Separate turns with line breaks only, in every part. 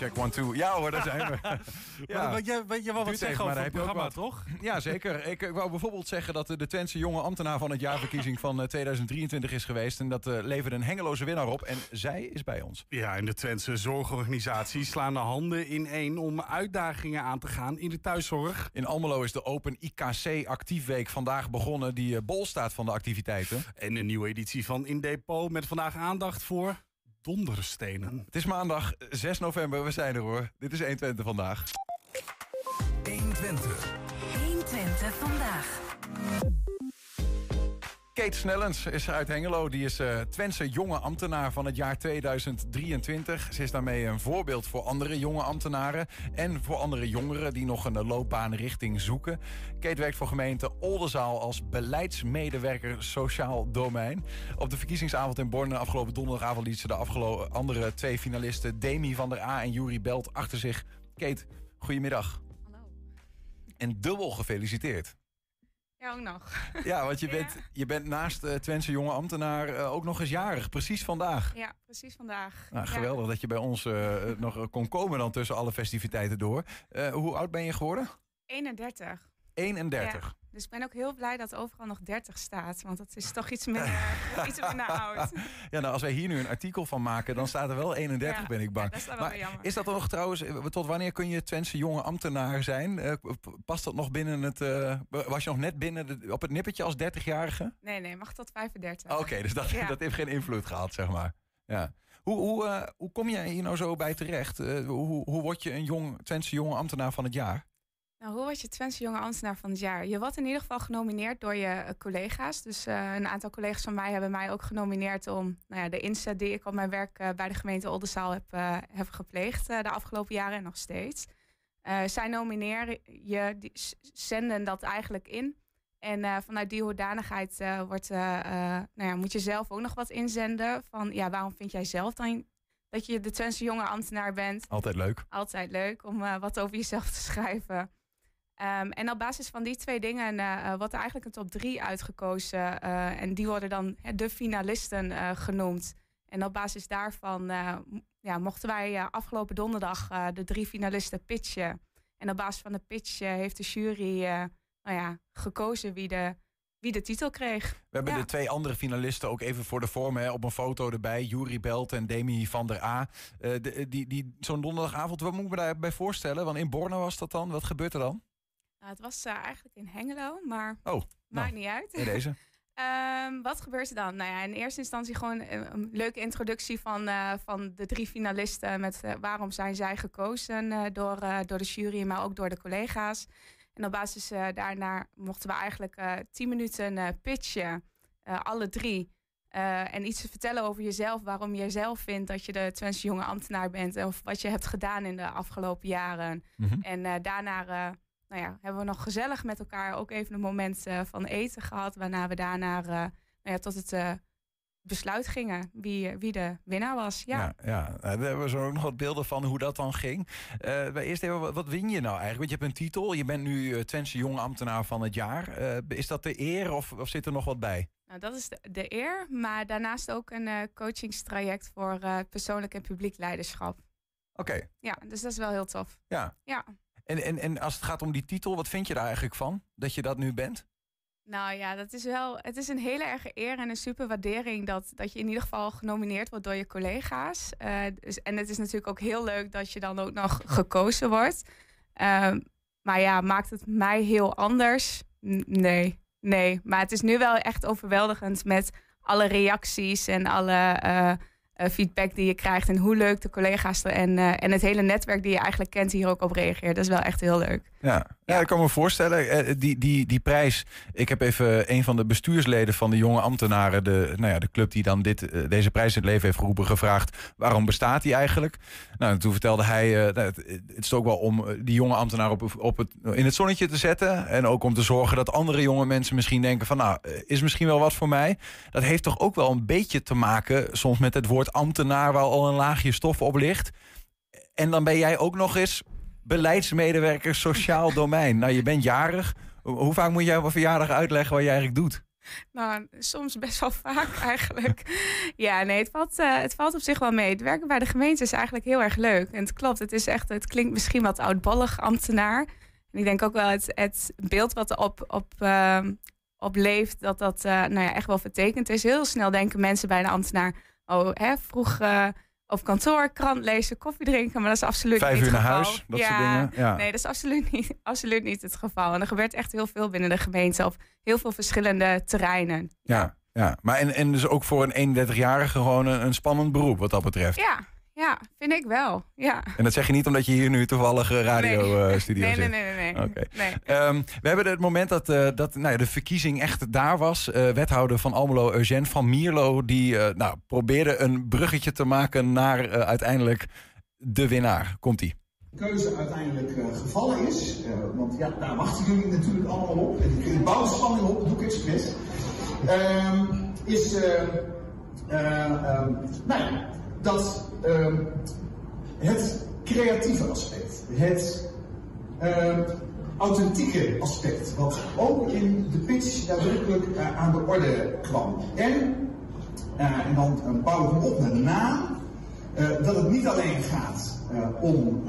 Check one, two. Ja hoor, daar zijn we.
ja. Wat, je, wat, je wat
Duurt
zeggen
maar
over het programma,
wat.
toch?
Ja, zeker. Ik, ik wou bijvoorbeeld zeggen dat eh, de Twentse jonge ambtenaar van het jaarverkiezing van eh, 2023 is geweest. En dat eh, leverde een hengeloze winnaar op. En zij is bij ons.
Ja, en de Twentse zorgorganisaties slaan de handen in één om uitdagingen aan te gaan in de thuiszorg.
In Almelo is de Open IKC Actiefweek vandaag begonnen, die eh, bol staat van de activiteiten.
En een nieuwe editie van In Depot met vandaag aandacht voor donderstenen.
Het is maandag 6 november, we zijn er hoor. Dit is 120 vandaag.
120.
120 vandaag.
Kate Snellens is uit Hengelo. Die is eh Twentse jonge ambtenaar van het jaar 2023. Ze is daarmee een voorbeeld voor andere jonge ambtenaren. En voor andere jongeren die nog een loopbaanrichting zoeken. Kate werkt voor gemeente Oldenzaal als beleidsmedewerker sociaal domein. Op de verkiezingsavond in Borne afgelopen donderdagavond liet ze de afgelopen andere twee finalisten... Demi van der A en Juri Belt achter zich. Kate, goedemiddag.
Hallo.
En dubbel gefeliciteerd.
Ja, ook nog.
Ja, want je
Ja.
bent, je bent naast uh, Twentse jonge ambtenaar eh, ook nog eens jarig. Precies vandaag.
Ja, precies vandaag.
Nou,
Ja.
geweldig dat je bij ons eh, nog kon komen dan tussen alle festiviteiten door. Eh, hoe oud ben je geworden?
31.
31.
Dus ik ben ook heel blij dat overal nog 30 staat. Want dat is toch iets minder, iets minder oud.
Ja, nou, als wij hier nu een artikel van maken, dan staat er wel 31,
Ja,
ben ik bang.
ja, dat is
maar
jammer.
is dat dan nog trouwens, eh, tot wanneer kun je Twentse jonge ambtenaar zijn? Eh, past dat nog binnen het, eh, was je nog net binnen de- op het nippertje als 30-jarige?
Nee, nee, mag tot 35.
Oké, dus dat,
Ja.
dat heeft geen invloed gehad, zeg maar. Ja. Hoe, hoe, hoe kom jij hier nou zo bij terecht? Hoe, hoe word je een jong, Twentse jonge ambtenaar van het jaar?
Nou, hoe was je Twentse jonge ambtenaar van het jaar? Je wordt in ieder geval genomineerd door je eh, collega's. Dus eh, een aantal collega's van mij hebben mij ook genomineerd om nou ja, de inzet die ik op mijn werk eh, bij de gemeente Oldenzaal heb, heb gepleegd de afgelopen jaren en nog steeds. Zij nomineren je, die zenden dat eigenlijk in. En vanuit die hoedanigheid wordt, nou ja, moet je zelf ook nog wat inzenden. Van ja, waarom vind jij zelf dan dat je de Twentse jonge ambtenaar bent?
Altijd leuk.
Altijd leuk om wat over jezelf te schrijven. Ehm, en op basis van die twee dingen eh, wordt er eigenlijk een top drie uitgekozen. eh, en die worden dan de finalisten genoemd. En op basis daarvan ja, mochten wij afgelopen donderdag de drie finalisten pitchen. En op basis van de pitch heeft de jury nou ja, gekozen wie de, wie de titel kreeg.
We hebben
Ja.
de twee andere finalisten ook even voor de vorm hè, op een foto erbij. Juri Belt en Demi van der A. De- die, die, Zo'n donderdagavond, wat moet ik me daarbij voorstellen? Want in Borne was dat dan. Wat gebeurt er dan?
Nou, het was eh, eigenlijk in Hengelo, maar
Oh,
maakt niet uit.
in deze.
Ehm, wat gebeurt er dan? Nou ja, in eerste instantie gewoon een, een leuke introductie van, eh, van de drie finalisten. Met eh, waarom zijn zij gekozen eh, door, eh, door de jury, maar ook door de collega's. En op basis eh, daarna mochten we eigenlijk eh tien minuten eh, pitchen, eh, alle drie. Eh, en iets te vertellen over jezelf, waarom je zelf vindt dat je de Twentse jonge ambtenaar bent. Of wat je hebt gedaan in de afgelopen jaren.
Mhm.
En eh, daarna eh, nou ja, hebben we nog gezellig met elkaar ook even een moment eh, van eten gehad. Waarna we daarna eh, nou ja, tot het eh, besluit gingen wie, wie de winnaar was. Ja.
Ja, ja. Nou, daar hebben we zo ook nog wat beelden van hoe dat dan ging. Maar eerst even, wat, win je nou eigenlijk? Want je hebt een titel. Je bent nu Twentse jonge ambtenaar van het jaar. Is dat de eer of, of zit er nog wat bij?
Nou, dat is de, de eer. Maar daarnaast ook een coachingstraject voor persoonlijk en publiek leiderschap.
Oké,
Ja, dus dat is wel heel tof.
ja.
Ja.
En, en, en als het gaat om die titel, wat vind je daar eigenlijk van? Dat je dat nu bent?
Nou ja, dat is wel. Het is een hele erge eer en een super waardering dat, dat je in ieder geval genomineerd wordt door je collega's. Eh, dus, en het is natuurlijk ook heel leuk dat je dan ook nog gekozen wordt. Ehm, maar ja, maakt het mij heel anders? Nee, nee. Maar het is nu wel echt overweldigend met alle reacties en alle eh, feedback die je krijgt. En hoe leuk de collega's en, eh, en het hele netwerk die je eigenlijk kent hier ook op reageert. Dat is wel echt heel leuk.
Ja. ja, ik kan me voorstellen. eh, Die, die, die prijs. Ik heb even een van de bestuursleden van de jonge ambtenaren, de, nou ja, de club die dan dit, eh, deze prijs in het leven heeft geroepen, gevraagd. Waarom bestaat die eigenlijk? Nou, en toen vertelde hij. eh, nou, het, het is ook wel om eh, die jonge ambtenaar op, op het, in het zonnetje te zetten. En ook om te zorgen dat andere jonge mensen misschien denken: van nou, eh, is misschien wel wat voor mij. Dat heeft toch ook wel een beetje te maken soms met het woord ambtenaar, waar al een laagje stof op ligt. En dan ben jij ook nog eens beleidsmedewerker sociaal domein. Nou, je bent jarig. Hoe vaak moet jij op een verjaardag uitleggen wat je eigenlijk doet?
Nou, soms best wel vaak eigenlijk. ja, nee, het valt, eh, het valt op zich wel mee. Het werken bij de gemeente is eigenlijk heel erg leuk. En het klopt, het, is echt, het klinkt misschien wat oudbollig ambtenaar. En ik denk ook wel het, het beeld wat erop op, ehm, op leeft, dat dat eh, nou ja, echt wel vertekend is. Heel snel denken mensen bij een ambtenaar, oh, hè, vroeg eh, op kantoor, krant lezen, koffie drinken. Maar dat is absoluut
Vijf
niet
uur
het
naar
geval.
huis, dat
ja,
soort dingen. Ja.
Nee, dat is absoluut niet, absoluut niet het geval. En er gebeurt echt heel veel binnen de gemeente op heel veel verschillende terreinen.
ja, ja. Maar en, en dus ook voor een 31-jarige gewoon een, een spannend beroep wat dat betreft.
Ja, ja, vind ik wel. Ja.
En dat zeg je niet omdat je hier nu toevallig eh, radio
nee.
eh, studio
nee, nee,
zit.
nee, nee, nee.
Oké.
nee.
Ehm, we hebben het moment dat, eh, dat nou ja, de verkiezing echt daar was. eh, wethouder van Almelo, Eugène van Mierlo, die eh, nou, probeerde een bruggetje te maken naar eh, uiteindelijk de winnaar. Komt-ie.
keuze uiteindelijk eh, gevallen is. eh, want ja, daar wachten jullie natuurlijk allemaal op. En jullie bouwen spanning op, doe ik expres. Ehm, is eh, eh, ehm, nou ja, dat ehm, het creatieve aspect, het ehm, authentieke aspect, wat ook in de pitch nadrukkelijk eh, aan de orde kwam. En, eh, en dan uh, bouw ik op met naam. Dat het niet alleen gaat om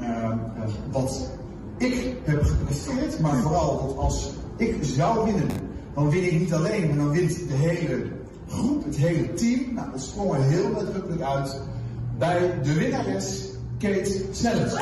wat ik heb gepresteerd, maar vooral dat als ik zou winnen, dan win ik niet alleen, maar dan wint de hele groep, het hele team. Nou, dat sprong er heel nadrukkelijk uit bij de winnares Kate Snellens.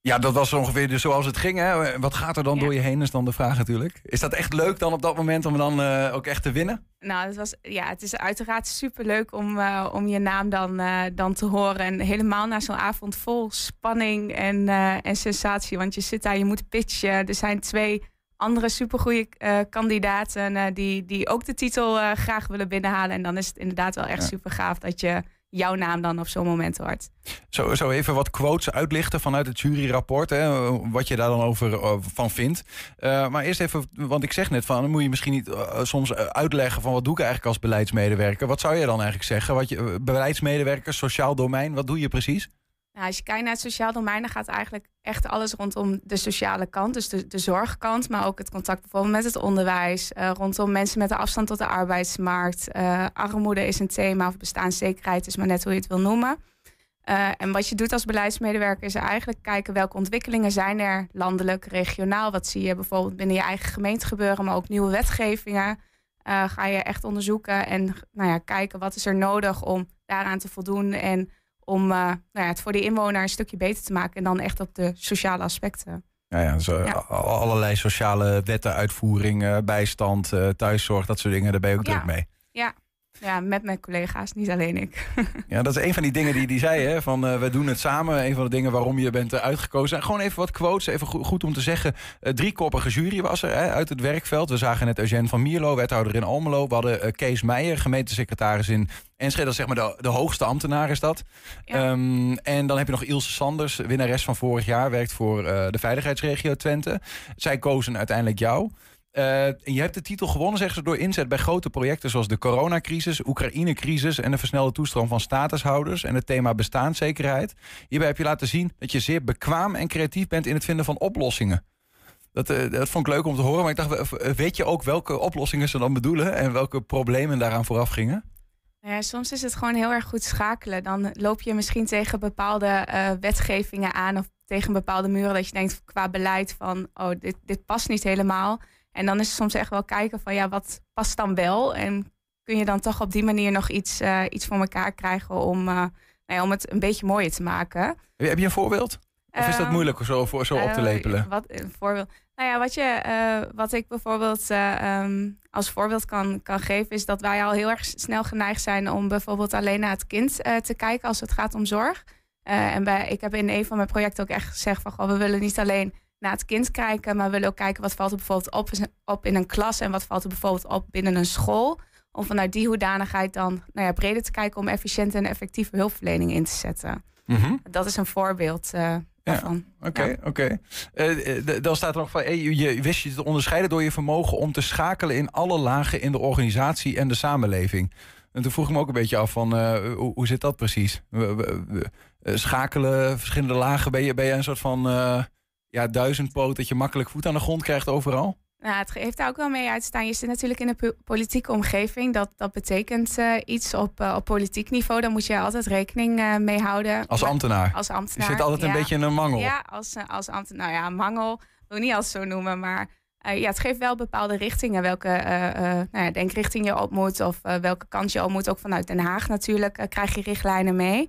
Ja, dat was ongeveer dus zoals het ging. Hè? Wat gaat er dan
Ja.
door je heen, is dan de vraag natuurlijk. Is dat echt leuk dan op dat moment om dan uh, ook echt te winnen?
Nou, het, was, ja, het is uiteraard superleuk om, uh, om je naam dan, uh, dan te horen. En helemaal na zo'n avond vol spanning en, uh, en sensatie. Want je zit daar, je moet pitchen. Er zijn twee andere supergoeie kandidaten die, die ook de titel graag willen binnenhalen. En dan is het inderdaad wel echt ja. super gaaf dat je jouw naam dan op zo'n moment hoort.
Zo, zo even wat quotes uitlichten vanuit het juryrapport. Hè, wat je daar dan over uh, van vindt. Uh, maar eerst even, want ik zeg net van, dan moet je misschien niet uh, soms uitleggen van wat doe ik eigenlijk als beleidsmedewerker. Wat zou je dan eigenlijk zeggen? Wat je, beleidsmedewerker, sociaal domein, wat doe je precies?
Nou, als je kijkt naar het sociaal domein, dan gaat eigenlijk echt alles rondom de sociale kant. Dus de, de zorgkant, maar ook het contact bijvoorbeeld met het onderwijs. Uh, rondom mensen met een afstand tot de arbeidsmarkt. Uh, armoede is een thema, of bestaanszekerheid is maar net hoe je het wil noemen. Uh, en wat je doet als beleidsmedewerker is eigenlijk kijken welke ontwikkelingen zijn er landelijk, regionaal. Wat zie je bijvoorbeeld binnen je eigen gemeente gebeuren, maar ook nieuwe wetgevingen. Ga je echt onderzoeken en nou ja, kijken wat is er nodig om daaraan te voldoen. En om uh, nou ja, het voor de inwoner een stukje beter te maken. En dan echt op de sociale aspecten.
Ja, ja, dus, ja. allerlei sociale wetten, uitvoering, uh, bijstand, thuiszorg, dat soort dingen. Daar ben je ook druk mee.
Ja. Ja, met mijn collega's, niet alleen ik.
ja, dat is een van die dingen die die zei, hè, van uh, we doen het samen. Een van de dingen waarom je bent uh, uitgekozen. En gewoon even wat quotes, even go goed om te zeggen. Uh, driekoppige jury was er hè, uit het werkveld. We zagen net Eugène van Mierlo, wethouder in Almelo. We hadden Kees Meijer, gemeentesecretaris in Enschede. Dat is zeg maar de, de hoogste ambtenaar is dat. Ja. Um, en dan heb je nog Ilse Sanders, winnares van vorig jaar. Werkt voor de veiligheidsregio Twente. Zij kozen uiteindelijk jou. Uh, je hebt de titel gewonnen, zeggen ze, door inzet bij grote projecten zoals de coronacrisis, Oekraïne-crisis en de versnelde toestroom van statushouders en het thema bestaanszekerheid. Hierbij heb je laten zien dat je zeer bekwaam en creatief bent in het vinden van oplossingen. Dat, uh, dat vond ik leuk om te horen, maar ik dacht, weet je ook welke oplossingen ze dan bedoelen en welke problemen daaraan vooraf gingen?
Ja, soms is het gewoon heel erg goed schakelen. Dan loop je misschien tegen bepaalde wetgevingen aan of tegen bepaalde muren dat je denkt qua beleid van, oh, dit, dit past niet helemaal. En dan is het soms echt wel kijken van ja, wat past dan wel? En kun je dan toch op die manier nog iets, uh, iets voor elkaar krijgen om, uh, nou ja, om het een beetje mooier te maken?
Heb je een voorbeeld? Of is dat moeilijk zo, voor, zo op te lepelen?
Uh, wat, een voorbeeld. Nou ja, wat, je, wat ik bijvoorbeeld um, als voorbeeld kan, kan geven, is dat wij al heel erg snel geneigd zijn om bijvoorbeeld alleen naar het kind te kijken als het gaat om zorg. en bij, ik heb in een van mijn projecten ook echt gezegd van... Goh, we willen niet alleen naar het kind kijken... maar we willen ook kijken wat valt er bijvoorbeeld op, op in een klas... en wat valt er bijvoorbeeld op binnen een school... om vanuit die hoedanigheid dan nou ja, breder te kijken... om efficiënte en effectieve hulpverlening in te zetten.
Mhm.
Dat is een voorbeeld uh, daarvan.
Oké, oké. Eh, dan staat er nog van, je wist je te onderscheiden door je vermogen om te schakelen in alle lagen in de organisatie en de samenleving. En toen vroeg ik me ook een beetje af van, uh, hoe, hoe, zit dat precies? schakelen, verschillende lagen, ben je, ben je een soort van ja, duizendpoot dat je makkelijk voet aan de grond krijgt overal?
Nou, het heeft daar ook wel mee uitstaan. Je zit natuurlijk in een politieke omgeving. Dat, dat betekent uh, iets op, uh, op politiek niveau. Daar moet je altijd rekening uh, mee houden.
Als ambtenaar?
Als ambtenaar,
Je zit altijd een beetje in een mangel.
Ja, als, als ambtenaar. Nou ja, mangel wil ik niet als zo noemen. Maar ja, het geeft wel bepaalde richtingen. Welke nou ja, denkrichting je op moet. Of welke kant je op moet. Ook vanuit Den Haag natuurlijk krijg je richtlijnen mee.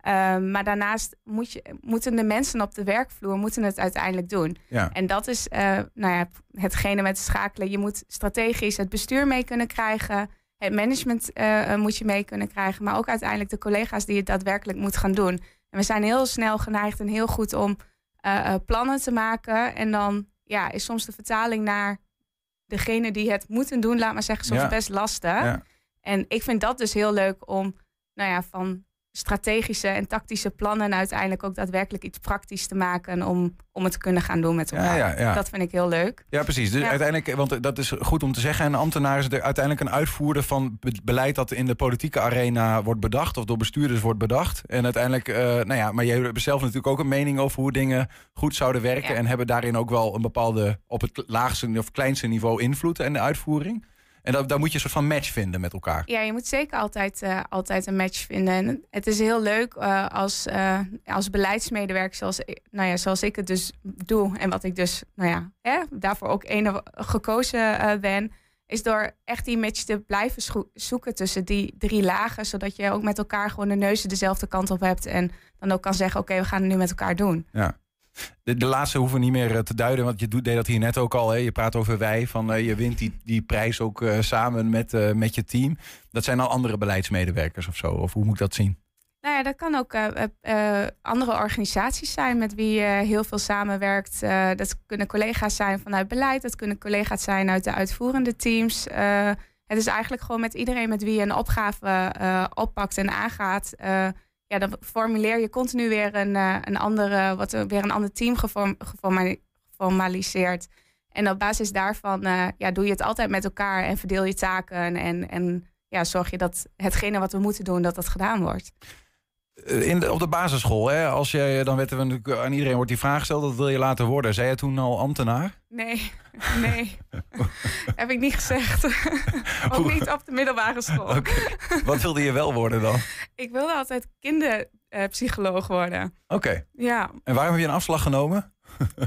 Ehm, maar daarnaast moet je, moeten de mensen op de werkvloer moeten het uiteindelijk doen.
Ja.
En dat is uh, nou ja, hetgene met schakelen. Je moet strategisch het bestuur mee kunnen krijgen. Het management uh, moet je mee kunnen krijgen. Maar ook uiteindelijk de collega's die het daadwerkelijk moeten gaan doen. En we zijn heel snel geneigd en heel goed om uh, plannen te maken. En dan ja, is soms de vertaling naar degene die het moeten doen, laat maar zeggen, soms
Ja.
best lastig.
Ja.
En ik vind dat dus heel leuk om nou ja, van strategische en tactische plannen en uiteindelijk ook daadwerkelijk iets praktisch te maken om, om het te kunnen gaan doen met elkaar.
Ja, ja, ja.
Dat vind ik heel leuk.
Ja, precies. Dus
Ja.
uiteindelijk, want dat is goed om te zeggen. Een ambtenaar is er uiteindelijk een uitvoerder van be- beleid dat in de politieke arena wordt bedacht of door bestuurders wordt bedacht. En uiteindelijk, eh, nou ja, maar jij hebt zelf natuurlijk ook een mening over hoe dingen goed zouden werken. En hebben daarin ook wel een bepaalde op het laagste of kleinste niveau invloed in de uitvoering. En dat, daar moet je een soort van match vinden met elkaar.
Ja, je moet zeker altijd, eh, altijd een match vinden. En het is heel leuk eh, als, eh, als beleidsmedewerker, zoals, ik- nou ja, zoals ik het dus doe. En wat ik dus nou ja, hè, daarvoor ook een gekozen ben. Is door echt die match te blijven zoeken tussen die drie lagen. Zodat je ook met elkaar gewoon de neuzen dezelfde kant op hebt. En dan ook kan zeggen, oké, we gaan het nu met elkaar doen.
De, laatste hoeven niet meer eh, te duiden, want je deed dat hier net ook al. Hè. Je praat over wij, van eh, je wint die, die prijs ook eh, samen met, met je team. Dat zijn al andere beleidsmedewerkers of zo, of hoe moet ik dat zien?
Nou ja, dat kan ook andere organisaties zijn met wie je heel veel samenwerkt. Dat kunnen collega's zijn vanuit beleid, dat kunnen collega's zijn uit de uitvoerende teams. Het is eigenlijk gewoon met iedereen met wie je een opgave oppakt en aangaat. Ja, dan formuleer je continu weer een, eh, een, andere, wat, er- weer een ander team geform, geforma- geformaliseerd. En op basis daarvan eh, ja, doe je het altijd met elkaar en verdeel je taken. En, en ja, zorg je dat hetgene wat we moeten doen, dat dat gedaan wordt.
Eh, In de, op de basisschool, hè, als je, dan werd er natuurlijk aan iedereen wordt die vraag gesteld, dat wil je laten worden. Zei je toen al ambtenaar?
Nee, nee. Heb ik niet gezegd. Ook niet op de middelbare school.
Wat wilde je wel worden dan?
Ik wilde altijd kinderpsycholoog worden.
Oké.
Ja.
En waarom heb je een afslag genomen?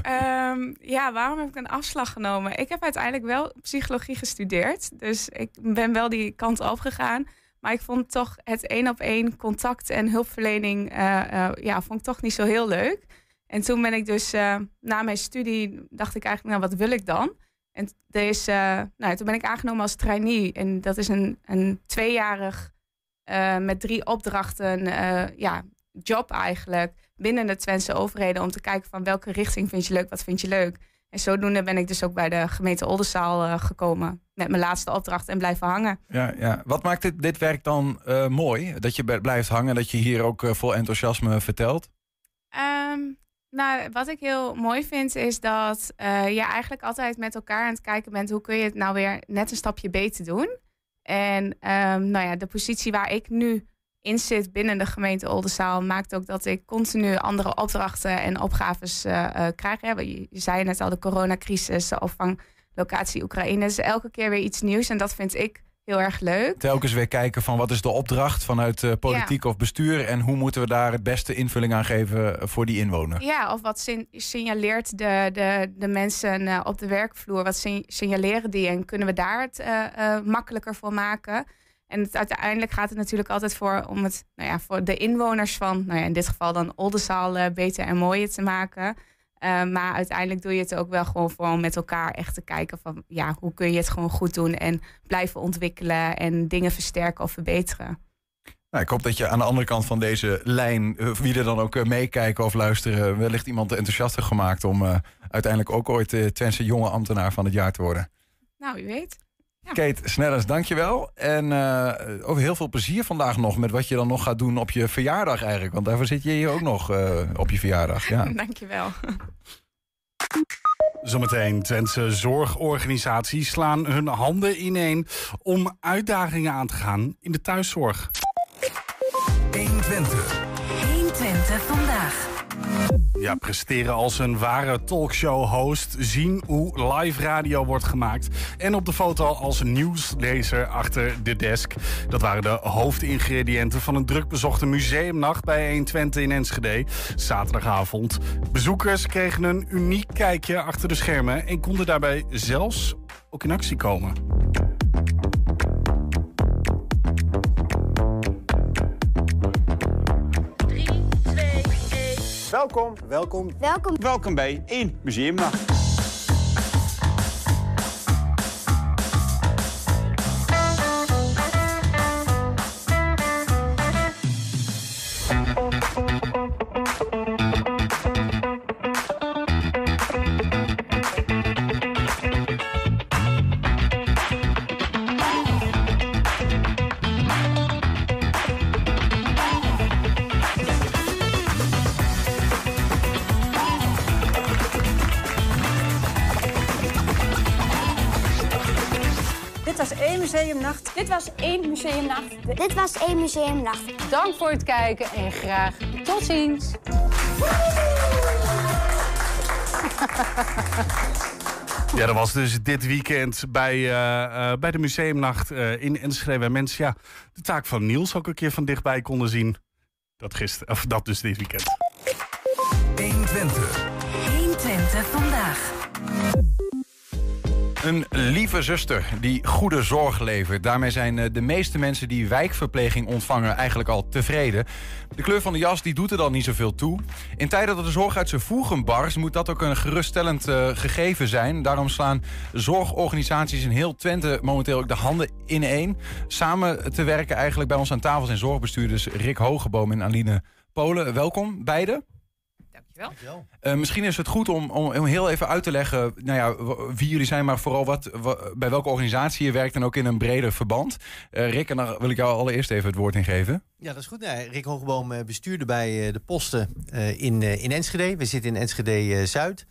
Ehm, ja, waarom heb ik een afslag genomen? Ik heb uiteindelijk wel psychologie gestudeerd. Dus ik ben wel die kant opgegaan. Maar ik vond toch het één op één contact en hulpverlening... eh, eh, ja, vond ik toch niet zo heel leuk. En toen ben ik dus eh, na mijn studie... dacht ik eigenlijk, nou, wat wil ik dan? En deze, nou, toen ben ik aangenomen als trainee. En dat is een, een tweejarig met drie opdrachten ja, job eigenlijk binnen de Twentse overheden om te kijken van welke richting vind je leuk, wat vind je leuk. En zodoende ben ik dus ook bij de gemeente Oldenzaal gekomen met mijn laatste opdracht en blijven hangen.
Ja, ja. Wat maakt dit, dit werk dan eh, mooi? Dat je blijft hangen, dat je hier ook eh, vol enthousiasme vertelt?
Ehm, nou, wat ik heel mooi vind is dat eh, je eigenlijk altijd met elkaar aan het kijken bent hoe kun je het nou weer net een stapje beter doen. En ehm, nou ja, de positie waar ik nu in zit binnen de gemeente Oldenzaal maakt ook dat ik continu andere opdrachten en opgaves krijg. Hè. Je, je zei net al, de coronacrisis, de opvanglocatie Oekraïne. Dus elke keer weer iets nieuws en dat vind ik heel erg leuk.
Telkens weer kijken van wat is de opdracht vanuit eh, politiek of bestuur... en hoe moeten we daar het beste invulling aan geven eh, voor die inwoner?
Ja, of wat sin- signaleert de, de, de mensen eh, op de werkvloer? Wat sin- signaleren die en kunnen we daar het makkelijker voor maken? En het, uiteindelijk gaat het natuurlijk altijd voor om het nou ja, voor de inwoners van, nou ja, in dit geval dan Oldenzaal, beter en mooier te maken. Eh, maar uiteindelijk doe je het ook wel gewoon voor met elkaar echt te kijken van ja, hoe kun je het gewoon goed doen en blijven ontwikkelen en dingen versterken of verbeteren.
Nou, ik hoop dat je aan de andere kant van deze lijn, eh, wie er dan ook uh, meekijken of luisteren, wellicht iemand enthousiast gemaakt om uh, uiteindelijk ook ooit de Twentse jonge ambtenaar van het jaar te worden.
Nou, wie weet.
Ja. Kate Snellers, dankjewel. En ook heel veel plezier vandaag nog met wat je dan nog gaat doen op je verjaardag eigenlijk. Want daarvoor zit je hier ook nog op je verjaardag. Ja.
dankjewel.
Zometeen Twentse zorgorganisaties slaan hun handen ineen om uitdagingen aan te gaan in de thuiszorg.
120. 120 vandaag.
Ja, presteren als een ware talkshow-host. Zien hoe live radio wordt gemaakt. En op de foto als nieuwslezer achter de desk. Dat waren de hoofdingrediënten van een drukbezochte museumnacht bij 120 in Enschede. Zaterdagavond. Bezoekers kregen een uniek kijkje achter de schermen. En konden daarbij zelfs ook in actie komen.
Welkom.
Welkom.
Welkom.
Welkom bij 1 Museumnacht.
Museumnacht.
Dit was één museumnacht.
Dit was één museumnacht.
Dank voor het kijken en graag tot ziens.
Ja, dat was dus dit weekend bij, uh, uh, bij de museumnacht uh, in Enschede. Waar mensen ja, de taak van Niels ook een keer van dichtbij konden zien. Dat, gisteren, of dat dus dit weekend.
120. 120 vandaag.
Een lieve zuster die goede zorg levert. Daarmee zijn eh, de meeste mensen die wijkverpleging ontvangen eigenlijk al tevreden. De kleur van de jas die doet er dan niet zoveel toe. In tijden dat de zorg uit zijn voegen barst, moet dat ook een geruststellend uh, gegeven zijn. Daarom slaan zorgorganisaties in heel Twente momenteel ook de handen in één. Samen te werken eigenlijk bij ons aan tafel zijn zorgbestuurders Rick Hogeboom en Aline Polen. Welkom, beiden.
Dankjewel.
Uh, misschien is het goed om, om, heel even uit te leggen nou ja, wie jullie zijn, maar vooral wat, bij welke organisatie je werkt en ook in een breder verband. Uh, Rick, en dan wil ik jou allereerst even het woord ingeven.
Ja, dat is goed. Nee, Rick Hogeboom eh, bestuurde bij de posten in, in Enschede. We zitten in Enschede Zuid.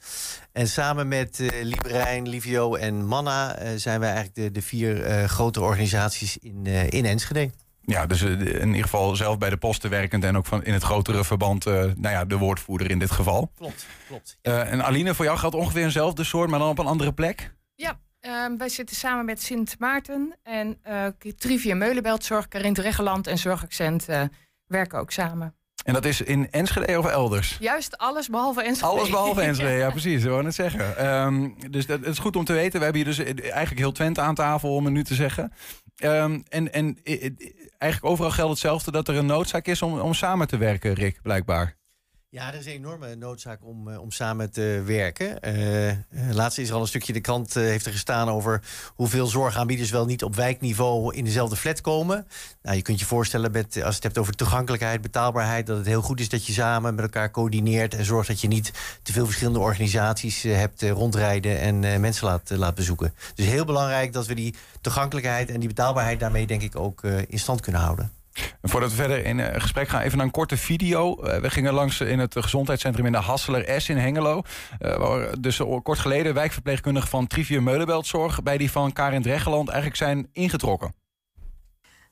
En samen met uh, Liberijn, Livio en Manna zijn wij eigenlijk de, de vier grote organisaties in, in Enschede.
Ja, dus eh, in ieder geval zelf bij de posten werkend en ook van in het grotere verband, uh, nou ja, de woordvoerder in dit geval.
Klopt, klopt.
Uh, en Aline, voor jou geldt ongeveer eenzelfde soort, maar dan op een andere plek?
Ja, uh, wij zitten samen met Sint Maarten en uh, Trivia Meulenbelt, Zorg Karin Reggeland en Zorgaccent werken ook samen.
En dat is in Enschede of elders?
Juist alles behalve Enschede.
Alles behalve Enschede, ja precies, dat wou net zeggen. Um, dus dat, het is goed om te weten. We hebben hier dus eigenlijk heel Twente aan tafel, om het nu te zeggen. Um, en, en eigenlijk overal geldt hetzelfde dat er een noodzaak is om, om samen te werken, Rick, blijkbaar.
Ja, er is een enorme noodzaak om, uh, om samen te werken. Uh, laatst is er al een stukje de krant heeft er gestaan over hoeveel zorgaanbieders wel niet op wijkniveau in dezelfde flat komen. Nou, je kunt je voorstellen, met, als je het hebt over toegankelijkheid, betaalbaarheid, dat het heel goed is dat je samen met elkaar coördineert en zorgt dat je niet te veel verschillende organisaties hebt rondrijden en mensen laat, laat bezoeken. Dus heel belangrijk dat we die toegankelijkheid en die betaalbaarheid daarmee denk ik ook in stand kunnen houden.
Voordat we verder in uh, gesprek gaan, even naar een korte video. Uh, we gingen langs in het gezondheidscentrum in de Hasseler S in Hengelo. Uh, waar dus kort geleden wijkverpleegkundigen van Trivium Meulenbeltzorg... bij die van Karin Dreggeland eigenlijk zijn ingetrokken.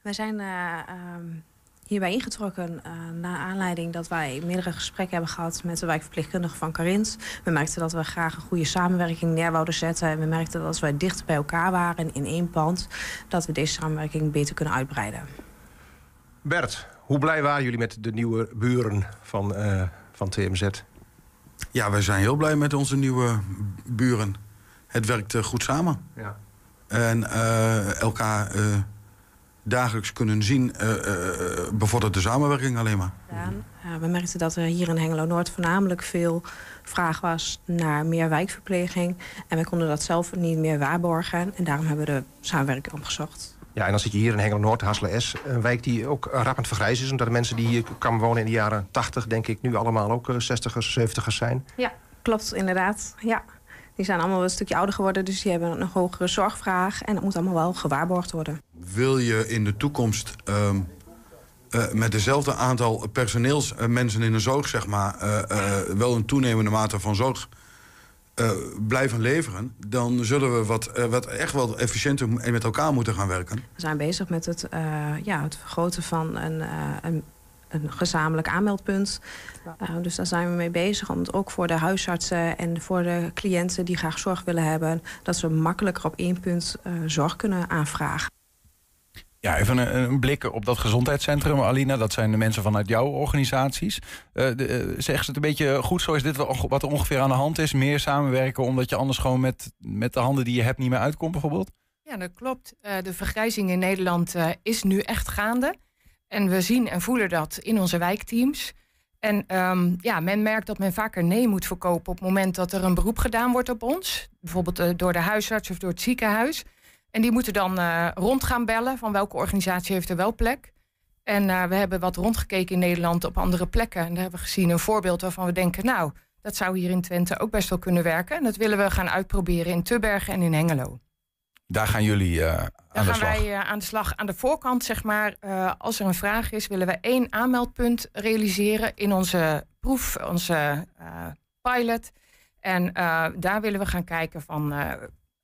Wij zijn um, hierbij ingetrokken naar aanleiding dat wij meerdere gesprekken hebben gehad... met de wijkverpleegkundigen van Karins. We merkten dat we graag een goede samenwerking neer wouden zetten. En we merkten dat als wij dicht bij elkaar waren in één pand... dat we deze samenwerking beter kunnen uitbreiden.
Bert, hoe blij waren jullie met de nieuwe buren van, uh, van TMZ?
Ja, wij zijn heel blij met onze nieuwe buren. Het werkt uh, goed samen. Ja. En uh, elkaar dagelijks kunnen zien bevordert de samenwerking alleen maar.
Ja, we merkten dat er hier in Hengelo-Noord voornamelijk veel vraag was naar meer wijkverpleging. En we konden dat zelf niet meer waarborgen. En daarom hebben we de samenwerking opgezocht.
Ja, en dan zit je hier in Hengelo-Noord, Hasselen S. Een wijk die ook uh, rappend vergrijst is. Omdat de mensen die hier kwamen wonen in de jaren 80, denk ik, nu allemaal ook uh, 60ers, 70ers zijn.
Ja, klopt, inderdaad. Ja. Die zijn allemaal een stukje ouder geworden, dus die hebben een hogere zorgvraag. En dat moet allemaal wel gewaarborgd worden.
Wil je in de toekomst um, uh, met dezelfde aantal personeelsmensen in de zorg, zeg maar, uh, wel een toenemende mate van zorg blijven leveren, dan zullen we wat, wat echt wel efficiënter met elkaar moeten gaan werken.
We zijn bezig met het, ja, het vergroten van een, een een gezamenlijk aanmeldpunt. Uh, dus daar zijn we mee bezig. Om het ook voor de huisartsen en voor de cliënten die graag zorg willen hebben... dat ze makkelijker op één punt uh, zorg kunnen aanvragen.
Ja, even een, een, blik op dat gezondheidscentrum, Alina. Dat zijn de mensen vanuit jouw organisaties. Uh, ze het een beetje goed? Zo is dit wat er ongeveer aan de hand is? Meer samenwerken omdat je anders gewoon met, met de handen die je hebt niet meer uitkomt bijvoorbeeld?
Ja, dat klopt. Uh, de vergrijzing in Nederland is nu echt gaande. En we zien en voelen dat in onze wijkteams. En um, ja, men merkt dat men vaker nee moet verkopen op het moment dat er een beroep gedaan wordt op ons. Bijvoorbeeld door de huisarts of door het ziekenhuis. En die moeten dan uh, rond gaan bellen van welke organisatie heeft er wel plek. En uh, we hebben wat rondgekeken in Nederland op andere plekken. En daar hebben we gezien een voorbeeld waarvan we denken... nou, dat zou hier in Twente ook best wel kunnen werken. En dat willen we gaan uitproberen in Tubbergen en in Hengelo.
Daar gaan jullie uh, aan
Daar
de
gaan
slag.
wij uh, aan de slag. Aan de voorkant, zeg maar, als er een vraag is, willen we één aanmeldpunt realiseren in onze proef, onze pilot. En daar willen we gaan kijken van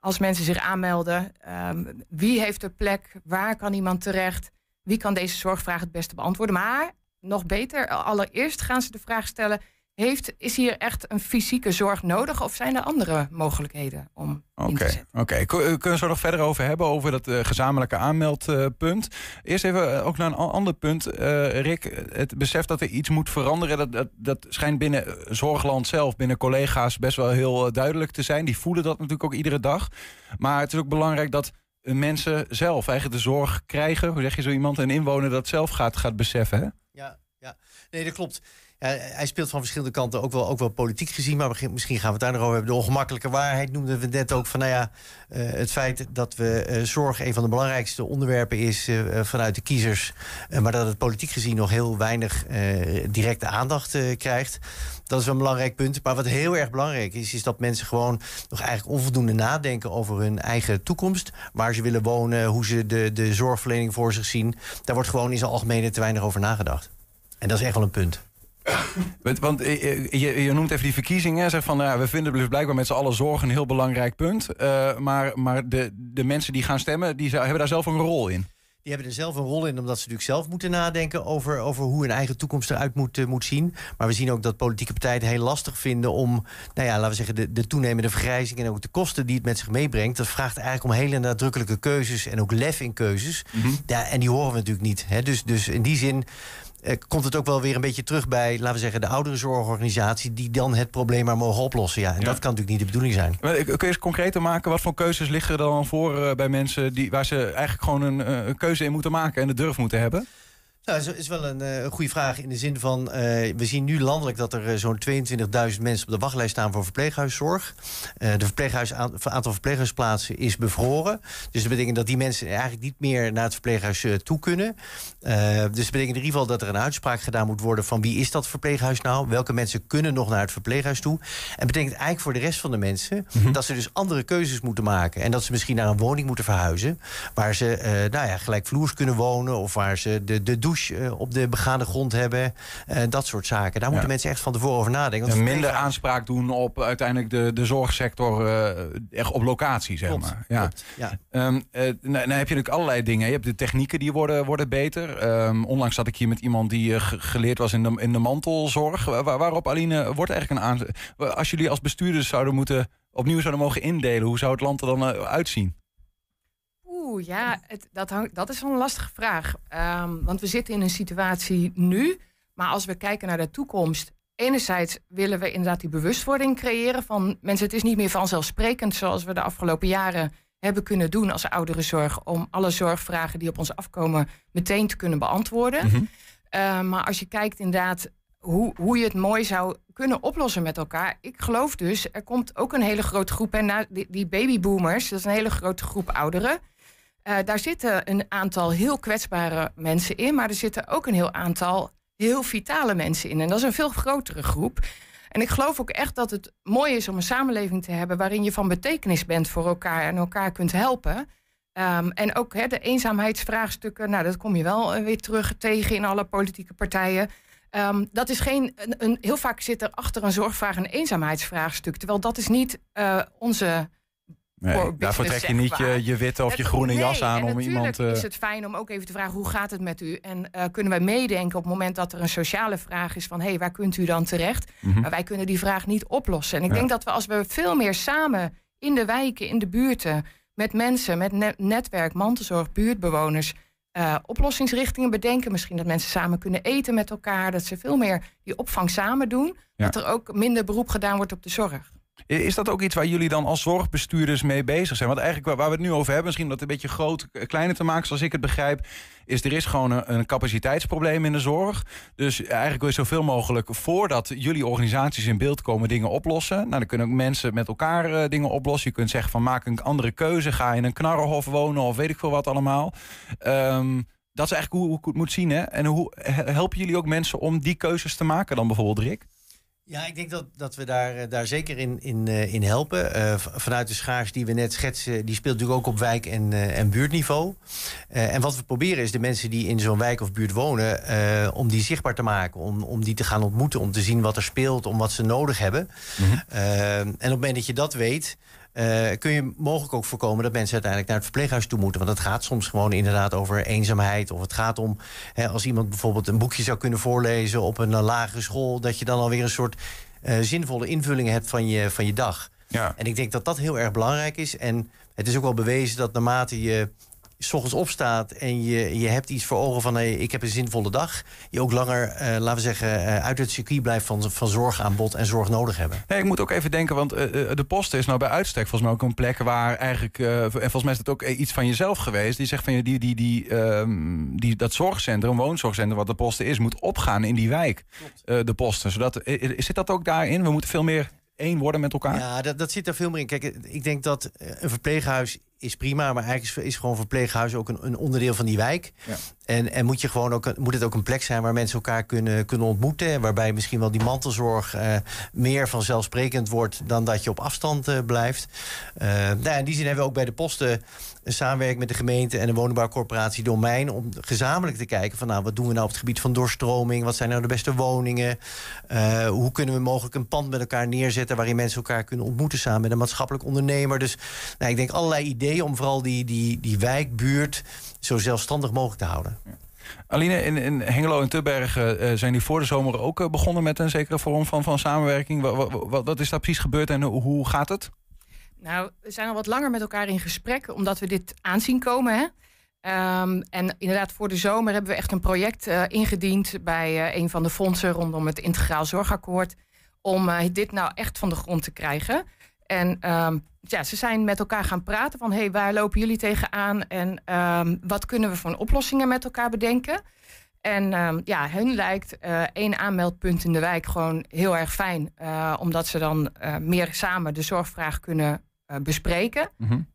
als mensen zich aanmelden, um, wie heeft er plek, waar kan iemand terecht, wie kan deze zorgvraag het beste beantwoorden. Maar nog beter, allereerst gaan ze de vraag stellen. Heeft, is hier echt een fysieke zorg nodig of zijn er andere mogelijkheden om
Oké,
in te zetten?
okay. kunnen we het er nog verder over hebben, over dat uh, gezamenlijke aanmeldpunt. Eerst even uh, ook naar een ander punt. Uh, Rick, het besef dat er iets moet veranderen, dat, dat, dat schijnt binnen Zorgland zelf, binnen collega's best wel heel duidelijk te zijn. Die voelen dat natuurlijk ook iedere dag. Maar het is ook belangrijk dat mensen zelf eigenlijk de zorg krijgen. Hoe zeg je zo iemand, een inwoner dat zelf gaat, gaat beseffen, hè?
Ja, ja. Nee, dat klopt. Hij speelt van verschillende kanten, ook wel, ook wel politiek gezien. Maar misschien gaan we het daar nog over hebben. De ongemakkelijke waarheid noemden we net ook. Van, nou ja, uh, het feit dat we uh, zorg een van de belangrijkste onderwerpen is uh, vanuit de kiezers. maar dat het politiek gezien nog heel weinig directe aandacht krijgt. Dat is wel een belangrijk punt. Maar wat heel erg belangrijk is, is dat mensen gewoon nog eigenlijk onvoldoende nadenken over hun eigen toekomst. Waar ze willen wonen, hoe ze de, de zorgverlening voor zich zien. Daar wordt gewoon in zijn algemene te weinig over nagedacht. En dat is echt wel een punt.
Want je, je, noemt even die verkiezingen. Zeg van, nou, we vinden dus blijkbaar met z'n allen zorg een heel belangrijk punt. Uh, maar maar de, de mensen die gaan stemmen, die hebben daar zelf een rol in.
Die hebben er zelf een rol in, omdat ze natuurlijk zelf moeten nadenken over, over hoe hun eigen toekomst eruit moet, uh, moet zien. Maar we zien ook dat politieke partijen het heel lastig vinden om, nou ja, laten we zeggen, de, de toenemende vergrijzing en ook de kosten die het met zich meebrengt. Dat vraagt eigenlijk om hele nadrukkelijke keuzes en ook lef in keuzes. Mm -hmm. ja, en die horen we natuurlijk niet. Hè? Dus, dus in die zin komt het ook wel weer een beetje terug bij, laten we zeggen, de ouderenzorgorganisatie, die dan het probleem maar mogen oplossen. Ja, en ja. dat kan natuurlijk niet de bedoeling zijn.
Maar, kun je eens concreter maken, wat voor keuzes liggen er dan voor uh, bij mensen die, waar ze eigenlijk gewoon een, een keuze in moeten maken en de durf moeten hebben?
Nou, dat is wel een, uh, goede vraag in de zin van... Uh, we zien nu landelijk dat er uh, zo'n 22.000 mensen op de wachtlijst staan voor verpleeghuiszorg. de verpleeghuis, aantal verpleeghuisplaatsen is bevroren. Dus dat betekent dat die mensen eigenlijk niet meer naar het verpleeghuis toe kunnen. Dus dat betekent in ieder geval dat er een uitspraak gedaan moet worden... van wie is dat verpleeghuis nou? Welke mensen kunnen nog naar het verpleeghuis toe? En betekent eigenlijk voor de rest van de mensen... Mm -hmm. dat ze dus andere keuzes moeten maken. En dat ze misschien naar een woning moeten verhuizen... waar ze nou ja, gelijkvloers kunnen wonen... of waar ze de, de douche op de begane grond hebben. Uh, dat soort zaken. Daar moeten mensen echt van tevoren over nadenken.
En minder aanspraak doen op uiteindelijk de, de zorgsector uh, echt op locatie, zeg
klopt,
maar. Ja.
Klopt, ja.
Um, uh, nou, nou, heb je natuurlijk allerlei dingen. Je hebt de technieken die worden, worden beter. Um, onlangs zat ik hier met iemand die geleerd was in de, in de mantelzorg. Waar, waarop Aline wordt eigenlijk een aan. Als jullie als bestuurders zouden moeten opnieuw zouden mogen indelen, hoe zou het land er dan uitzien?
Oeh, ja, het, dat, hang, dat is wel een lastige vraag. Um, want we zitten in een situatie nu. Maar als we kijken naar de toekomst. Enerzijds willen we inderdaad die bewustwording creëren van mensen. Het is niet meer vanzelfsprekend zoals we de afgelopen jaren hebben kunnen doen als ouderenzorg. Om alle zorgvragen die op ons afkomen meteen te kunnen beantwoorden. Mm-hmm. Uh, maar als je kijkt inderdaad hoe, hoe je het mooi zou kunnen oplossen met elkaar. Ik geloof dus, er komt ook een hele grote groep. En die, die babyboomers, dat is een hele grote groep ouderen. Uh, daar zitten een aantal heel kwetsbare mensen in, maar er zitten ook een heel aantal heel vitale mensen in. En dat is een veel grotere groep. En ik geloof ook echt dat het mooi is om een samenleving te hebben waarin je van betekenis bent voor elkaar en elkaar kunt helpen. Um, en ook de eenzaamheidsvraagstukken, nou, dat kom je wel weer terug tegen in alle politieke partijen. Um, dat is geen. Een, heel vaak zit er achter een zorgvraag een eenzaamheidsvraagstuk. Terwijl dat is niet uh, onze
Nee, daarvoor trek je niet je, je witte of je groene jas aan om iemand.
Uh... is het fijn om ook even te vragen hoe gaat het met u? En uh, kunnen wij meedenken op het moment dat er een sociale vraag is van hé, hey, waar kunt u dan terecht? Mm -hmm. Maar wij kunnen die vraag niet oplossen. En ik ja. denk dat we als we veel meer samen in de wijken, in de buurten, met mensen, met net netwerk, mantelzorg, buurtbewoners. Uh, oplossingsrichtingen bedenken. Misschien dat mensen samen kunnen eten met elkaar. Dat ze veel meer die opvang samen doen. Ja. Dat er ook minder beroep gedaan wordt op de zorg.
Is dat ook iets waar jullie dan als zorgbestuurders mee bezig zijn? Want eigenlijk waar we het nu over hebben, misschien dat een beetje groot, kleiner te maken, zoals ik het begrijp, is er is gewoon een, capaciteitsprobleem in de zorg. Dus eigenlijk wil je zoveel mogelijk voordat jullie organisaties in beeld komen dingen oplossen. Nou, dan kunnen ook mensen met elkaar uh, dingen oplossen. Je kunt zeggen van maak een andere keuze, ga in een knarrenhof wonen of weet ik veel wat allemaal. Um, dat is eigenlijk hoe, hoe ik het moet zien. Hè? En hoe helpen jullie ook mensen om die keuzes te maken dan bijvoorbeeld, Rick?
Ja, ik denk dat, dat we daar, daar zeker in, in, in helpen. Uh, vanuit de schaars die we net schetsen, die speelt natuurlijk ook op wijk- en, uh, en buurtniveau. Uh, en wat we proberen is de mensen die in zo'n wijk of buurt wonen, om die zichtbaar te maken, om, om die te gaan ontmoeten, om te zien wat er speelt, om wat ze nodig hebben. Mm -hmm. en op het moment dat je dat weet, uh, kun je mogelijk ook voorkomen dat mensen uiteindelijk naar het verpleeghuis toe moeten. Want het gaat soms gewoon inderdaad over eenzaamheid. Of het gaat om hè, als iemand bijvoorbeeld een boekje zou kunnen voorlezen op een uh, lagere school, dat je dan alweer een soort uh, zinvolle invulling hebt van je, van je dag. Ja. En ik denk dat dat heel erg belangrijk is. En het is ook wel bewezen dat naarmate je s ochtends opstaat en je, je hebt iets voor ogen van hey, ik heb een zinvolle dag, je ook langer, uh, laten we zeggen, uh, uit het circuit blijft van, van zorgaanbod en zorg nodig hebben.
Nee, ik moet ook even denken, want uh, de posten is nou bij uitstek volgens mij ook een plek waar eigenlijk, en volgens mij is het ook iets van jezelf geweest, die zegt van je, die, die, die, um, die, dat zorgcentrum, woonzorgcentrum wat de posten is, moet opgaan in die wijk, de posten. Zodat, zit dat ook daarin? We moeten veel meer één worden met elkaar?
Ja, dat, dat zit er veel meer in. Kijk, ik denk dat een verpleeghuis is prima, maar eigenlijk is, is gewoon verpleeghuis ook een, een, onderdeel van die wijk. Ja. En, en moet, je gewoon ook, moet het ook een plek zijn waar mensen elkaar kunnen, kunnen ontmoeten. Waarbij misschien wel die mantelzorg uh, meer vanzelfsprekend wordt dan dat je op afstand uh, blijft. Uh, nou, in die zin hebben we ook bij de posten een samenwerking met de gemeente en de woningbouwcorporatie Domein. Om gezamenlijk te kijken van nou, wat doen we nou op het gebied van doorstroming? Wat zijn nou de beste woningen? hoe kunnen we mogelijk een pand met elkaar neerzetten waarin mensen elkaar kunnen ontmoeten samen met een maatschappelijk ondernemer? Dus nou, ik denk allerlei ideeën om vooral die, die, die wijkbuurt zo zelfstandig mogelijk te houden. Ja.
Aline, in, in Hengelo en Tubbergen uh, zijn die voor de zomer ook uh, begonnen met een zekere vorm van, van samenwerking. Wat, wat, wat is daar precies gebeurd en hoe, hoe gaat het?
Nou, we zijn al wat langer met elkaar in gesprek, omdat we dit aanzien komen. Hè? Um, en inderdaad, voor de zomer hebben we echt een project uh, ingediend bij een van de fondsen rondom het Integraal Zorgakkoord. Om dit nou echt van de grond te krijgen. En um, ja, ze zijn met elkaar gaan praten van... hey, waar lopen jullie tegenaan en um, wat kunnen we voor oplossingen met elkaar bedenken? En um, ja, hun lijkt uh, één aanmeldpunt in de wijk gewoon heel erg fijn. Uh, omdat ze dan uh, meer samen de zorgvraag kunnen bespreken. Mm -hmm.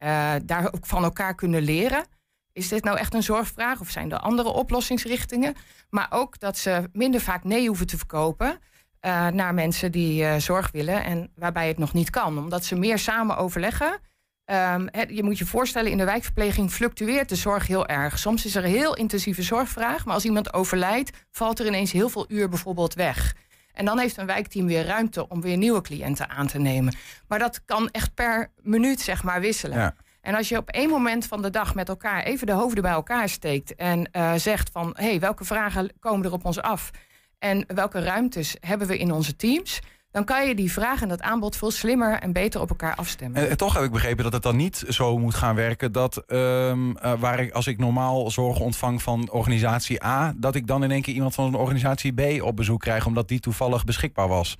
daar ook van elkaar kunnen leren. Is dit nou echt een zorgvraag of zijn er andere oplossingsrichtingen? Maar ook dat ze minder vaak nee hoeven te verkopen... Uh, naar mensen die uh, zorg willen en waarbij het nog niet kan. Omdat ze meer samen overleggen. Um, het, je moet je voorstellen, in de wijkverpleging fluctueert de zorg heel erg. Soms is er een heel intensieve zorgvraag, maar als iemand overlijdt, valt er ineens heel veel uur bijvoorbeeld weg. En dan heeft een wijkteam weer ruimte om weer nieuwe cliënten aan te nemen. Maar dat kan echt per minuut, zeg maar, wisselen. Ja. En als je op één moment van de dag met elkaar even de hoofden bij elkaar steekt en uh, zegt van hé, hey, welke vragen komen er op ons af? En welke ruimtes hebben we in onze teams? Dan kan je die vraag en dat aanbod veel slimmer en beter op elkaar afstemmen.
En, en toch heb ik begrepen dat het dan niet zo moet gaan werken dat um, uh, waar ik, als ik normaal zorg ontvang van organisatie A, dat ik dan in één keer iemand van organisatie B op bezoek krijg, omdat die toevallig beschikbaar was.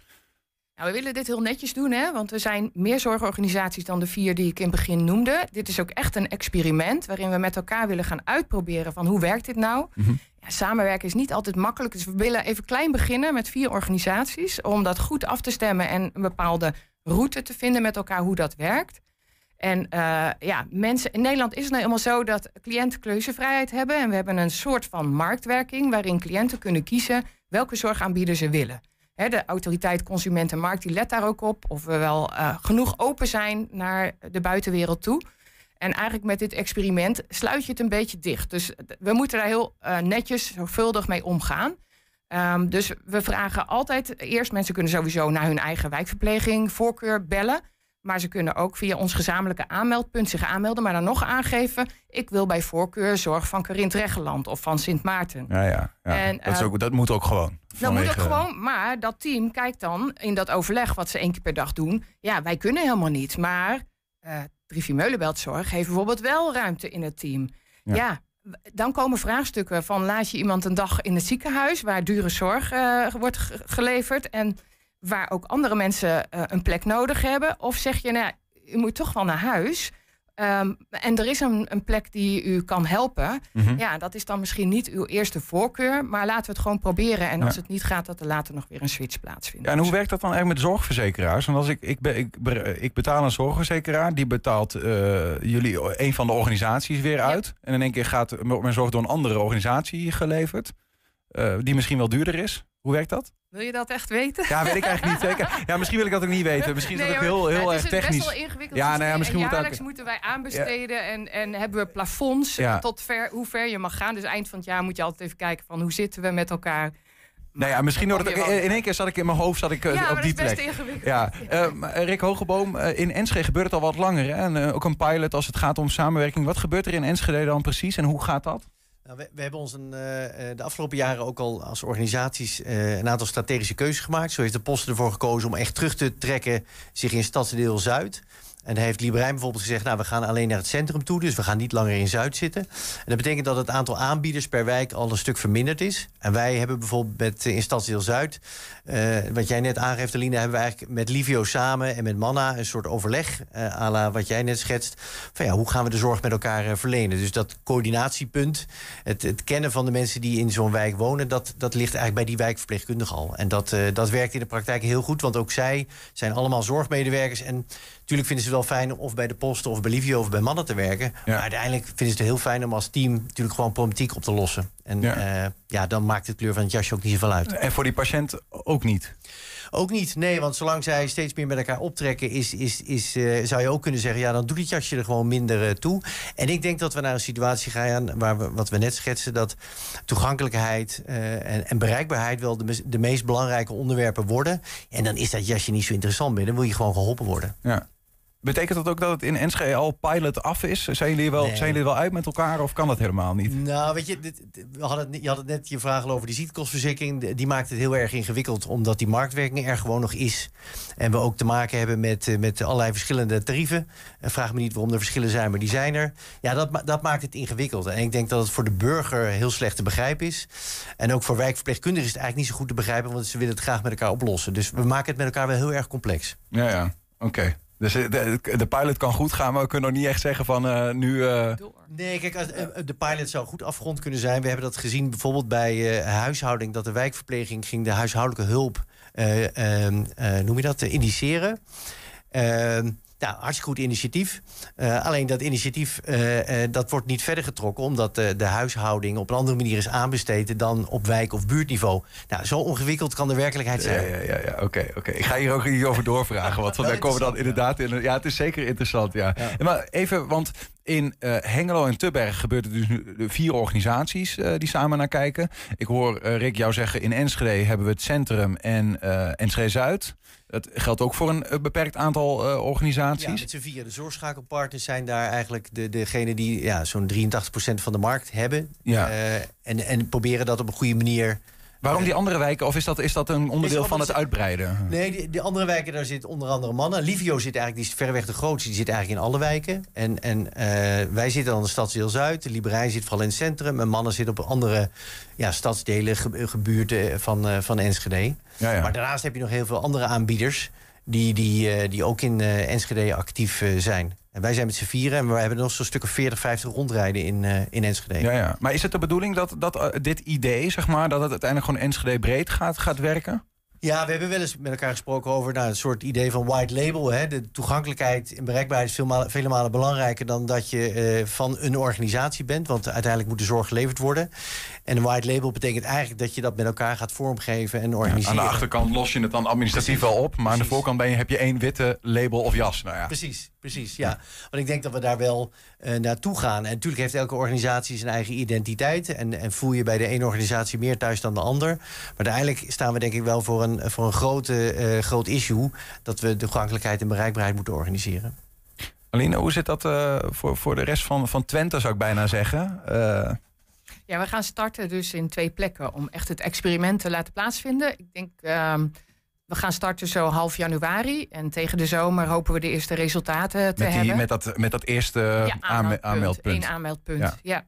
Nou, we willen dit heel netjes doen, hè? want we zijn meer zorgorganisaties dan de vier die ik in het begin noemde. Dit is ook echt een experiment waarin we met elkaar willen gaan uitproberen van hoe werkt dit nou. Mm -hmm. Ja, samenwerken is niet altijd makkelijk, dus we willen even klein beginnen met vier organisaties om dat goed af te stemmen en een bepaalde route te vinden met elkaar hoe dat werkt. En uh, ja, mensen in Nederland is het nou helemaal zo dat cliënten keuzevrijheid hebben. En we hebben een soort van marktwerking waarin cliënten kunnen kiezen welke zorgaanbieder ze willen. De autoriteit Consumentenmarkt die let daar ook op of we wel uh, genoeg open zijn naar de buitenwereld toe. En eigenlijk met dit experiment sluit je het een beetje dicht. Dus we moeten daar heel uh, netjes, zorgvuldig mee omgaan. Um, dus we vragen altijd eerst, mensen kunnen sowieso naar hun eigen wijkverpleging voorkeur bellen. Maar ze kunnen ook via ons gezamenlijke aanmeldpunt zich aanmelden, maar dan nog aangeven: ik wil bij voorkeur zorg van Carint Reggeland of van Sint Maarten.
Ja, ja, ja. En, dat, is ook, dat moet ook gewoon.
Dat moet ook gewoon, maar dat team kijkt dan in dat overleg wat ze één keer per dag doen. Ja, wij kunnen helemaal niet, maar uh, Driffie Meulenbeltzorg heeft bijvoorbeeld wel ruimte in het team. Ja. ja. dan komen vraagstukken van laat je iemand een dag in het ziekenhuis waar dure zorg uh, wordt geleverd en waar ook andere mensen uh, een plek nodig hebben? Of zeg je, nou, u moet toch wel naar huis. Um, en er is een, een, plek die u kan helpen. Mm -hmm. Ja, dat is dan misschien niet uw eerste voorkeur. Maar laten we het gewoon proberen. En ja. als het niet gaat, dat er later nog weer een switch plaatsvindt.
Ja, en hoe werkt dat dan eigenlijk met zorgverzekeraars? Want als ik, ik, be, ik, ik betaal een zorgverzekeraar, die betaalt uh, jullie een van de organisaties weer uit. Ja. En in één keer gaat mijn zorg door een andere organisatie geleverd. Uh, die misschien wel duurder is. Hoe werkt dat?
Wil je dat echt weten?
Ja, weet ik eigenlijk niet zeker. Ja, misschien wil ik dat ook niet weten. Misschien is
nee,
dat ook heel, heel erg technisch.
Het is best wel ingewikkeld. Ja, nou ja, misschien moet jaarlijks ook... moeten wij aanbesteden ja. en, en hebben we plafonds ja. tot ver, hoe ver je mag gaan. Dus eind van het jaar moet je altijd even kijken van hoe zitten we met elkaar.
Nou ja, misschien het in één keer zat ik in mijn hoofd zat ik,
ja,
op die
plek.
Ja,
ingewikkeld.
Ja. Uh, Rick Hogeboom, uh, in Enschede gebeurt het al wat langer. Hè? En uh, ook een pilot als het gaat om samenwerking. Wat gebeurt er in Enschede dan precies en hoe gaat dat?
Nou, we, we, hebben ons een, uh, de afgelopen jaren ook al als organisaties uh, een aantal strategische keuzes gemaakt. Zo heeft de Post ervoor gekozen om echt terug te trekken zich in stadsdeel Zuid. En dan heeft Liberijn bijvoorbeeld gezegd... nou, we gaan alleen naar het centrum toe, dus we gaan niet langer in Zuid zitten. En dat betekent dat het aantal aanbieders per wijk al een stuk verminderd is. En wij hebben bijvoorbeeld met, in Stadsdeel Zuid... Uh, wat jij net aangeeft, Aline, hebben we eigenlijk met Livio samen... en met Manna een soort overleg, uh, la wat jij net schetst... van ja, hoe gaan we de zorg met elkaar verlenen. Dus dat coördinatiepunt, het, het, kennen van de mensen die in zo'n wijk wonen... Dat, dat ligt eigenlijk bij die wijkverpleegkundige al. En dat, dat werkt in de praktijk heel goed, want ook zij zijn allemaal zorgmedewerkers... en Natuurlijk vinden ze het wel fijn om of bij de posten of bij Livio of bij mannen te werken. Ja. Maar uiteindelijk vinden ze het heel fijn om als team natuurlijk gewoon problematiek op te lossen. En ja. Uh, ja, dan maakt het kleur van het jasje ook niet zoveel uit.
En voor die patiënt ook niet?
Ook niet, nee, want zolang zij steeds meer met elkaar optrekken, is, is, is, uh, zou je ook kunnen zeggen, ja, dan doet het jasje er gewoon minder uh, toe. En ik denk dat we naar een situatie gaan waar we, wat we net schetsen, dat toegankelijkheid en, en, bereikbaarheid wel de, de meest belangrijke onderwerpen worden. En dan is dat jasje niet zo interessant meer, dan wil je gewoon geholpen worden.
Ja. Betekent dat ook dat het in Enschede al pilot af is? Zijn jullie, wel, nee. zijn jullie wel uit met elkaar of kan dat helemaal niet?
Nou, weet je, dit, we hadden het, je had het net je vraag over die ziektekostverzekering. Die maakt het heel erg ingewikkeld, omdat die marktwerking er gewoon nog is. En we ook te maken hebben met, met allerlei verschillende tarieven. En vraag me niet waarom er verschillen zijn, maar die zijn er. Ja, dat, dat maakt het ingewikkeld. En ik denk dat het voor de burger heel slecht te begrijpen is. En ook voor wijkverpleegkundigen is het eigenlijk niet zo goed te begrijpen, want ze willen het graag met elkaar oplossen. Dus we maken het met elkaar wel heel erg complex.
Ja, ja, oké. Okay. Dus de, de, pilot kan goed gaan, maar we kunnen nog niet echt zeggen van uh, nu... Uh...
Nee, kijk, als, uh, de pilot zou goed afgerond kunnen zijn. We hebben dat gezien bijvoorbeeld bij huishouding... dat de wijkverpleging ging de huishoudelijke hulp, noem je dat, indiceren. Nou, hartstikke goed initiatief. Uh, alleen dat initiatief uh, uh, dat wordt niet verder getrokken... omdat de huishouding op een andere manier is aanbesteed... dan op wijk- of buurtniveau. Nou, zo ongewikkeld kan de werkelijkheid zijn.
Ja, ja, ja, ja. oké. Okay, okay. Ik ga hier ook niet over doorvragen. Want daar komen we dan inderdaad in. Ja, het is zeker interessant, ja. ja. Maar even, want in uh, Hengelo en Tubberg gebeurt het dus nu vier organisaties uh, die samen naar kijken. Ik hoor uh, Rick jou zeggen, in Enschede hebben we het Centrum en Enschede Zuid. Dat geldt ook voor een beperkt aantal organisaties. Ja,
met z'n vier. De zorgschakelpartners zijn daar eigenlijk de, degene die ja, zo'n 83% van de markt hebben.
Ja.
en, en proberen dat op een goede manier
Waarom die andere wijken? Of is dat, is dat een onderdeel van het uitbreiden?
Nee, die, die, andere wijken, daar zit onder andere mannen. Livio zit eigenlijk, die is verreweg de grootste. Die zit eigenlijk in alle wijken. En, en uh, wij zitten dan in de stadsdeel Zuid. De Liberij zit vooral in het centrum. En mannen zitten op andere ja, stadsdelen, ge, gebuurten van, uh, van Enschede.
Ja, ja.
Maar daarnaast heb je nog heel veel andere aanbieders... die, die, uh, die ook in Enschede actief zijn. En wij zijn met z'n vieren en we hebben nog zo'n stuk of 40, 50 rondrijden in, uh, in Enschede.
Ja, ja. Maar is het de bedoeling dat, dat uh, dit idee, zeg maar, dat het uiteindelijk gewoon Enschede breed gaat, gaat werken?
Ja, we hebben wel eens met elkaar gesproken over nou, een soort idee van white label. Hè. De toegankelijkheid en bereikbaarheid is veel malen, vele malen belangrijker dan dat je eh, van een organisatie bent. Want uiteindelijk moet de zorg geleverd worden. En een white label betekent eigenlijk dat je dat met elkaar gaat vormgeven en organiseren.
aan de achterkant los je het dan administratief wel op, maar aan de voorkant ben je, heb je één witte label of jas. Nou ja.
Precies, precies. Ja. Want ik denk dat we daar wel uh, naartoe gaan. En natuurlijk heeft elke organisatie zijn eigen identiteit. En, en voel je bij de ene organisatie meer thuis dan de ander. Maar uiteindelijk staan we denk ik wel voor een, voor een grote, uh, groot issue... dat we de toegankelijkheid en bereikbaarheid moeten organiseren.
Aline, hoe zit dat uh, voor, voor de rest van, van Twente, zou ik bijna zeggen?
Ja, we gaan starten dus in twee plekken om echt het experiment te laten plaatsvinden. Ik denk... We gaan starten zo half januari. En tegen de zomer hopen we de eerste resultaten te
met die,
hebben.
Met dat, met dat eerste
ja,
aanmeldpunt. aanmeldpunt.
Eén aanmeldpunt, ja. ja.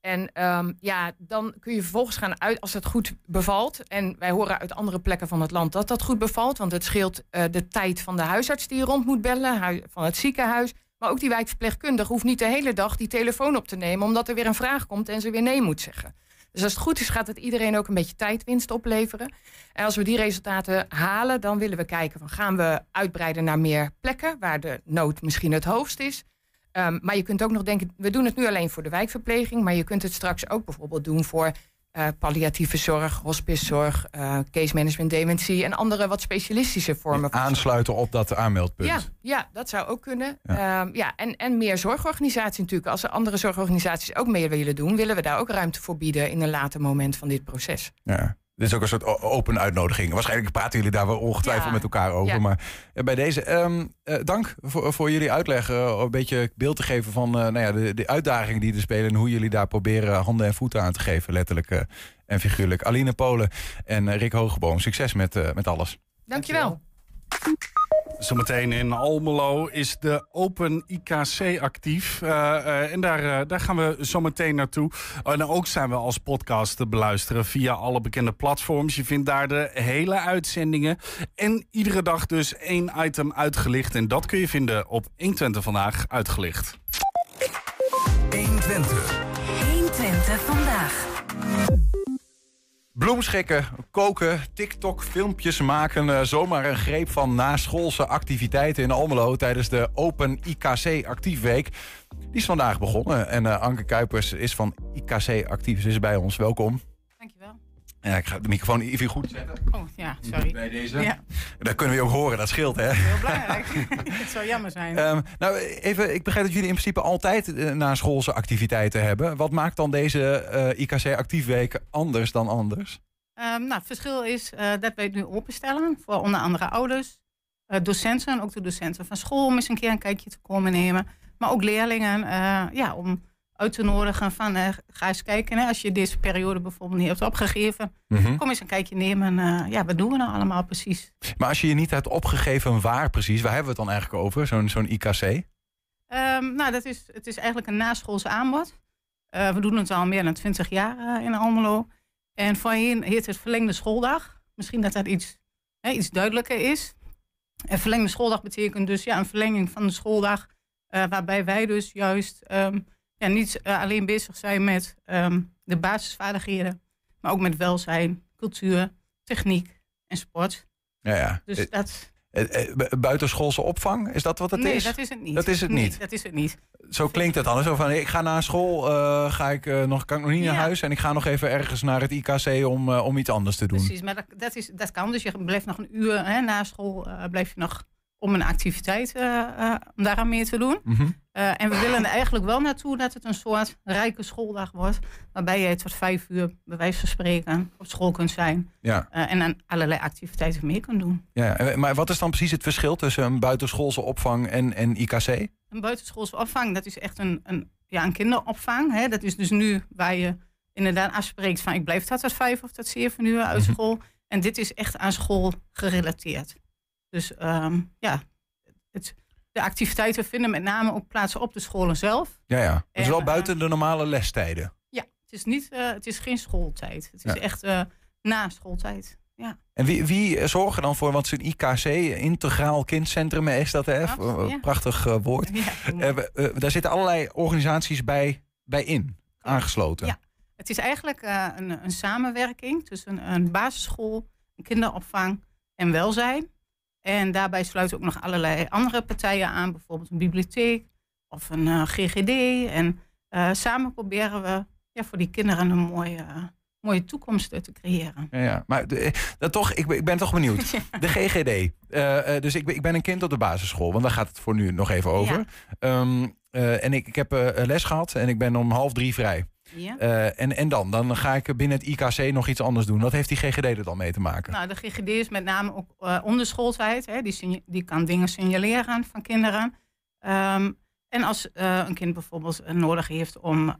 En um, ja, dan kun je vervolgens gaan uit als het goed bevalt. En wij horen uit andere plekken van het land dat dat goed bevalt. Want het scheelt uh, de tijd van de huisarts die je rond moet bellen, van het ziekenhuis. Maar ook die wijkverpleegkundige hoeft niet de hele dag die telefoon op te nemen, omdat er weer een vraag komt en ze weer nee moet zeggen. Dus als het goed is, gaat het iedereen ook een beetje tijdwinst opleveren. En als we die resultaten halen, dan willen we kijken van gaan we uitbreiden naar meer plekken waar de nood misschien het hoogst is. Um, maar je kunt ook nog denken, we doen het nu alleen voor de wijkverpleging, maar je kunt het straks ook bijvoorbeeld doen voor uh, palliatieve zorg, hospicezorg, uh, case management, dementie en andere wat specialistische vormen.
Aansluiten op dat aanmeldpunt.
Ja, ja dat zou ook kunnen. Ja. Um, ja, en, en meer zorgorganisaties natuurlijk. Als er andere zorgorganisaties ook mee willen doen, willen we daar ook ruimte voor bieden in een later moment van dit proces.
Ja. Dit is ook een soort open uitnodiging. Waarschijnlijk praten jullie daar wel ongetwijfeld ja. met elkaar over. Ja. Maar bij deze, um, uh, dank voor, voor, jullie uitleg. Uh, een beetje beeld te geven van uh, nou ja, de, de uitdagingen die er spelen. En hoe jullie daar proberen handen en voeten aan te geven. Letterlijk en figuurlijk. Aline Polen en Rick Hogeboom. Succes met, met alles.
Dankjewel.
Zometeen in Almelo is de Open IKC actief. Uh, uh, en daar, uh, daar gaan we zometeen naartoe. en ook zijn we als podcast te beluisteren via alle bekende platforms. Je vindt daar de hele uitzendingen. En iedere dag dus één item uitgelicht. En dat kun je vinden op 120 vandaag uitgelicht.
120. 120 vandaag.
Bloemschikken, koken, TikTok, filmpjes maken. Uh, zomaar een greep van naschoolse activiteiten in Almelo tijdens de Open IKC Actiefweek. Die is vandaag begonnen. En uh, Anke Kuipers is van IKC Actief. Is bij ons. Welkom. Ja, ik ga de microfoon even goed zetten.
Oh, ja, sorry.
Bij deze.
Ja.
Dat kunnen we ook horen, dat scheelt, hè?
Heel belangrijk. Het zou jammer zijn.
Um, nou, even, ik begrijp dat jullie in principe altijd uh, na schoolse activiteiten hebben. Wat maakt dan deze uh, IKC Actiefweek anders dan anders?
Um, nou, het verschil is uh, dat wij het nu openstellen voor onder andere ouders, docenten, ook de docenten van school om eens een keer een kijkje te komen nemen. Maar ook leerlingen, ja, om uit te nodigen van ga eens kijken. Hè, als je deze periode bijvoorbeeld niet hebt opgegeven, mm -hmm. kom eens een kijkje nemen. ja, wat doen we nou allemaal precies?
Maar als je je niet hebt opgegeven, waar precies? Waar hebben we het dan eigenlijk over, zo'n zo'n IKC?
Um, nou, dat is, het is eigenlijk een naschoolse aanbod. we doen het al meer dan twintig jaar in Almelo. En voorheen heet het verlengde schooldag. Misschien dat dat iets, hè, iets duidelijker is. En verlengde schooldag betekent dus ja, een verlenging van de schooldag. Uh, waarbij wij dus juist um, ja, niet uh, alleen bezig zijn met um, de basisvaardigheden. Maar ook met welzijn, cultuur, techniek en sport.
Ja, ja.
Dus dat...
Buitenschoolse opvang, is dat wat het
nee,
is?
Nee, dat is het niet.
Dat is het
nee,
niet?
dat is het niet.
Zo klinkt het dan. Zo van, ik ga naar school, uh, ga ik, uh, nog, kan ik nog niet ja. naar huis... en ik ga nog even ergens naar het IKC om, uh, om iets anders te doen.
Precies, maar dat, dat, is, dat kan. Dus je blijft nog een uur hè, na school... blijf je nog om een activiteit om daaraan mee te doen.
Mhm.
Mm -hmm. En we willen er eigenlijk wel naartoe dat het een soort rijke schooldag wordt... waarbij je tot vijf uur, bij wijze van spreken, op school kunt zijn...
Ja.
en aan allerlei activiteiten mee kunt doen.
Ja, maar wat is dan precies het verschil tussen een buitenschoolse opvang en, en IKC?
Een buitenschoolse opvang, dat is echt een, een, ja, een kinderopvang. Hè? Dat is dus nu waar je inderdaad afspreekt van... ik blijf tot vijf of tot zeven uur uit school. En dit is echt aan school gerelateerd. Dus um, ja, het, de activiteiten vinden met name ook plaats op de scholen zelf.
Ja, ja. Het is wel en, buiten uh, de normale lestijden.
Ja, het is, niet, uh, het is geen schooltijd. Het is echt uh, na schooltijd. Ja.
En wie, wie zorgt er dan voor, want zo'n IKC, Integraal Kindcentrum, is dat hè?
Ja.
Prachtig uh, woord.
Ja,
daar zitten allerlei organisaties bij, bij in, aangesloten.
Ja, het is eigenlijk een, een, samenwerking tussen een basisschool, een kinderopvang en welzijn. En daarbij sluiten ook nog allerlei andere partijen aan, bijvoorbeeld een bibliotheek of een uh, GGD. En uh, samen proberen we ja, voor die kinderen een mooie, mooie toekomst te creëren.
Ja, ja. maar de, dat toch, ik, ben, ik ben toch benieuwd. De GGD. Dus ik ben, ik ben een kind op de basisschool, want daar gaat het voor nu nog even over. Ja. Um, en ik, ik heb les gehad en ik ben om half drie vrij. Ja. Uh, en, en dan? Dan ga ik binnen het IKC nog iets anders doen. Wat heeft die GGD er dan mee te maken?
Nou, de GGD is met name ook uh, onderschooltijd. Hè. Die, die kan dingen signaleren van kinderen. Um, en als uh, een kind bijvoorbeeld nodig heeft om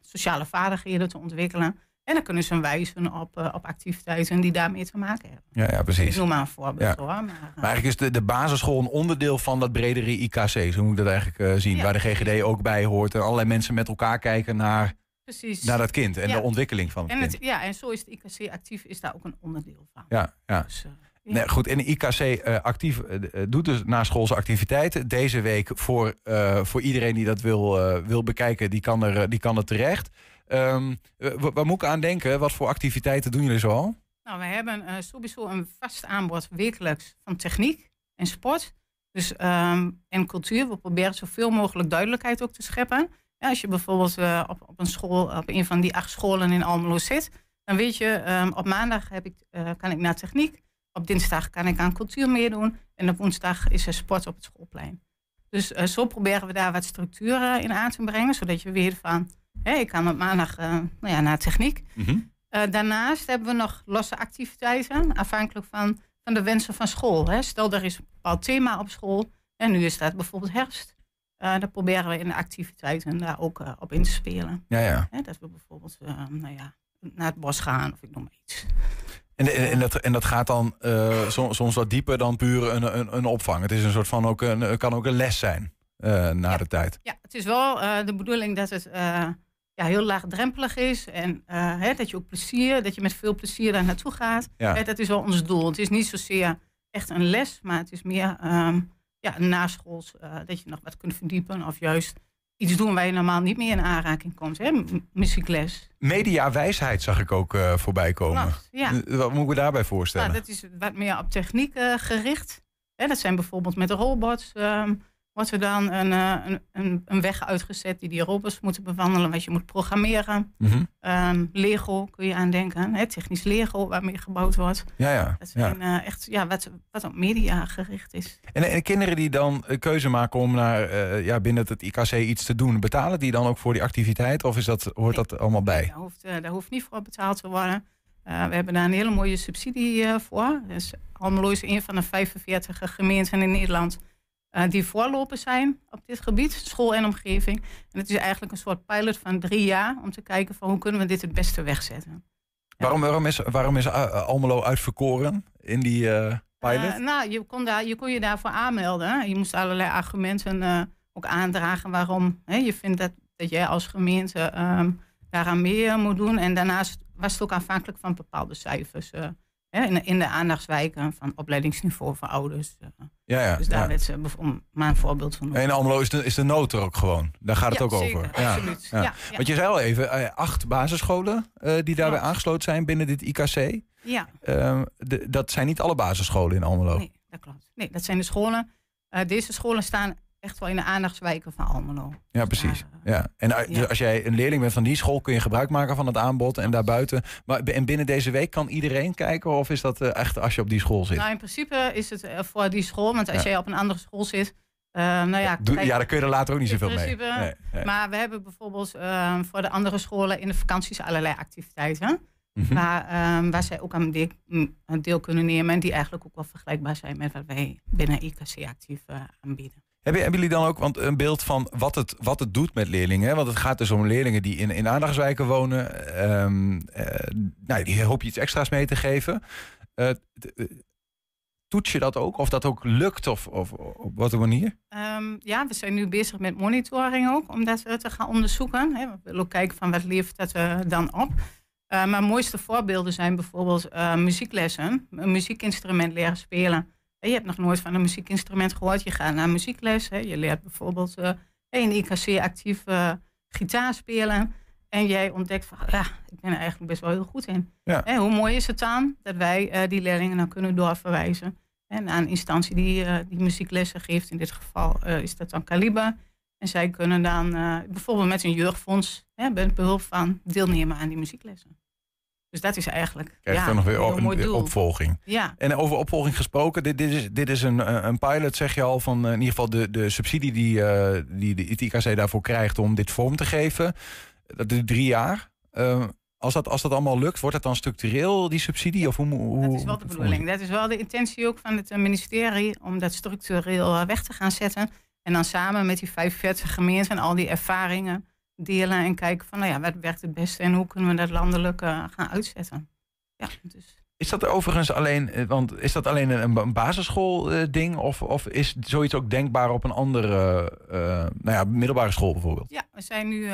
sociale vaardigheden te ontwikkelen. En dan kunnen ze wijzen op, op activiteiten die daarmee te maken hebben.
Ja, ja precies.
Ik noem maar een voorbeeld
ja.
hoor. Maar,
maar, eigenlijk is de, de basisschool een onderdeel van dat bredere IKC. Zo moet ik dat eigenlijk zien. Ja, waar de GGD ook bij hoort. En allerlei mensen met elkaar kijken naar
Precies.
naar dat kind en
Ja.
de ontwikkeling van het
en
kind.
ja, en zo is het IKC actief, is daar ook een onderdeel van.
Ja, ja.
Dus, eh, ja.
Nee, goed, en de IKC eh, actief, eh, doet dus naschoolse activiteiten. Deze week voor, voor iedereen die dat wil, wil bekijken, die kan er, die kan er terecht. Wa- waar moet ik aan denken? Wat voor activiteiten doen jullie zoal?
Nou, we hebben sowieso een vast aanbod wekelijks van techniek en sport. Dus, ehm, en cultuur. We proberen zoveel mogelijk duidelijkheid ook te scheppen. Ja, als je bijvoorbeeld eh, op, op een school, op een van die acht scholen in Almelo zit, dan weet je, ehm, op maandag heb ik, eh, kan ik naar techniek, op dinsdag kan ik aan cultuur meedoen en op woensdag is er sport op het schoolplein. Dus eh, zo proberen we daar wat structuur eh, in aan te brengen, zodat je weet van, hé, ik kan op maandag nou ja, naar techniek. Eh, daarnaast hebben we nog losse activiteiten, afhankelijk van, van de wensen van school. Hè. Stel, er is een bepaald thema op school en nu is dat bijvoorbeeld herfst. Eh, dan proberen we in de activiteiten daar ook eh, op in te spelen.
Ja, ja.
Dat we bijvoorbeeld eh, nou ja, naar het bos gaan of ik noem maar iets.
En, en, en dat, en dat gaat dan soms, soms wat dieper dan puur een, een, een opvang. Het is een soort van ook een, kan ook een les zijn na de tijd.
Ja, het is wel de bedoeling dat het ja, heel laagdrempelig is. En hè, dat je ook plezier, dat je met veel plezier daar naartoe gaat.
Ja.
Hè, dat is wel ons doel. Het is niet zozeer echt een les, maar het is meer ehm, ja, naschools, eh, dat je nog wat kunt verdiepen. Of juist iets doen waar je normaal niet meer in aanraking komt. Hè? Muziekles.
Mediawijsheid zag ik ook eh, voorbij komen.
Klopt, ja.
Wat moet ik me daarbij voorstellen?
Nou, dat is wat meer op techniek eh, gericht. Hè, dat zijn bijvoorbeeld met robots. ehm, wordt er dan een, eh, een, een, een weg uitgezet die die robots moeten bewandelen, wat je moet programmeren. Ehm, Lego kun je aan denken, hè, technisch Lego waarmee gebouwd wordt.
Ja, ja.
Dat
ja.
eh, echt ja, wat, wat op media gericht is.
En, en kinderen die dan een keuze maken om naar, eh, ja, binnen het IKC iets te doen, betalen die dan ook voor die activiteit? Of is dat, hoort dat allemaal bij?
Daar hoeft, eh, daar hoeft niet voor betaald te worden. Eh, we hebben daar een hele mooie subsidie eh, voor. Dus Almelo is een van de 45 gemeenten in Nederland eh, die voorloper zijn op dit gebied, school en omgeving. En het is eigenlijk een soort pilot van drie jaar om te kijken van hoe kunnen we dit het beste wegzetten.
Waarom, waarom is, waarom is eh, Almelo uitverkoren in die eh, pilot?
Nou, je kon, daar, je kon je daarvoor aanmelden. Je moest allerlei argumenten ook aandragen waarom hè, je vindt dat, dat jij als gemeente ehm, daaraan mee eh, moet doen. En daarnaast was het ook afhankelijk van bepaalde cijfers. In, in de aandachtswijken van opleidingsniveau voor ouders. eh.
ja, ja.
dus daar
ja.
werd ze om maar een voorbeeld van.
En Almelo is de, is de nood er ook gewoon. Daar gaat het
Ja,
ook
zeker,
over.
absoluut. Ja, ja.
Want je zei al even, eh, acht basisscholen eh, die daarbij aangesloten zijn binnen dit IKC.
Ja.
Ehm, de- dat zijn niet alle basisscholen in Almelo.
Nee, dat klopt. Nee, dat zijn de scholen. deze scholen staan echt wel in de aandachtswijken van Almelo.
Ja, precies. Ja. En uh, dus als jij een leerling bent van die school, kun je gebruik maken van het aanbod en daarbuiten. Maar en binnen deze week kan iedereen kijken? Of is dat eh, echt als je op die school zit?
Nou, in principe is het eh, voor die school, want als
Ja.
jij op een andere school zit, eh, nou ja,
Doe-
kijk,
ja, dan kun je er later ook niet zoveel mee. Nee, nee.
Maar we hebben bijvoorbeeld eh, voor de andere scholen in de vakanties allerlei activiteiten.
Mhm.
waar, eh, waar zij ook aan deel, mm, aan deel kunnen nemen en die eigenlijk ook wel vergelijkbaar zijn met wat wij binnen IKC actief eh, aanbieden.
Hebben, jullie dan ook want een beeld van wat het, wat het doet met leerlingen? Want het gaat dus om leerlingen die in, in aandachtswijken wonen. Eh, nou, die hoop je iets extra's mee te geven. Eh, eh, toets je dat ook? Of dat ook lukt? Of, of op wat een manier?
Ehm, ja, we zijn nu bezig met monitoring ook, om dat te gaan onderzoeken. Hè. We willen ook kijken van wat levert dat eh, dan op. Maar mooiste voorbeelden zijn bijvoorbeeld muzieklessen. Een muziekinstrument leren spelen. Je hebt nog nooit van een muziekinstrument gehoord. Je gaat naar muziekles. Hè. Je leert bijvoorbeeld eh, in IKC actief eh, gitaar spelen. En jij ontdekt van, ja, ik ben er eigenlijk best wel heel goed in.
Ja.
Hè, hoe mooi is het dan dat wij eh, die leerlingen dan kunnen doorverwijzen hè, naar een instantie die, die muzieklessen geeft. In dit geval is dat dan Caliber. En zij kunnen dan bijvoorbeeld met een jeugdfonds, hè, met behulp van, deelnemen aan die muzieklessen. Dus dat is eigenlijk
Krijgt
ja,
er nog weer
een
opvolging.
Ja.
En over opvolging gesproken, dit, dit is, dit is een, eh, een pilot, zeg je al, van eh, in ieder geval de, de subsidie die, eh, die de het IKC daarvoor krijgt om dit vorm te geven. Dat is drie jaar. Eh, als, dat, als dat allemaal lukt, wordt het dan structureel, die subsidie? Of hoe, hoe,
Dat is wel de bedoeling. Dat is wel de intentie ook van het ministerie om dat structureel weg te gaan zetten. En dan samen met die 45 gemeenten al die ervaringen delen en kijken van nou ja, wat werkt het beste en hoe kunnen we dat landelijk eh, gaan uitzetten. Ja, dus.
Is dat overigens alleen, eh, want is dat alleen een, een basisschool eh, ding? Of, of is zoiets ook denkbaar op een andere, nou ja, middelbare school bijvoorbeeld?
Ja, we zijn nu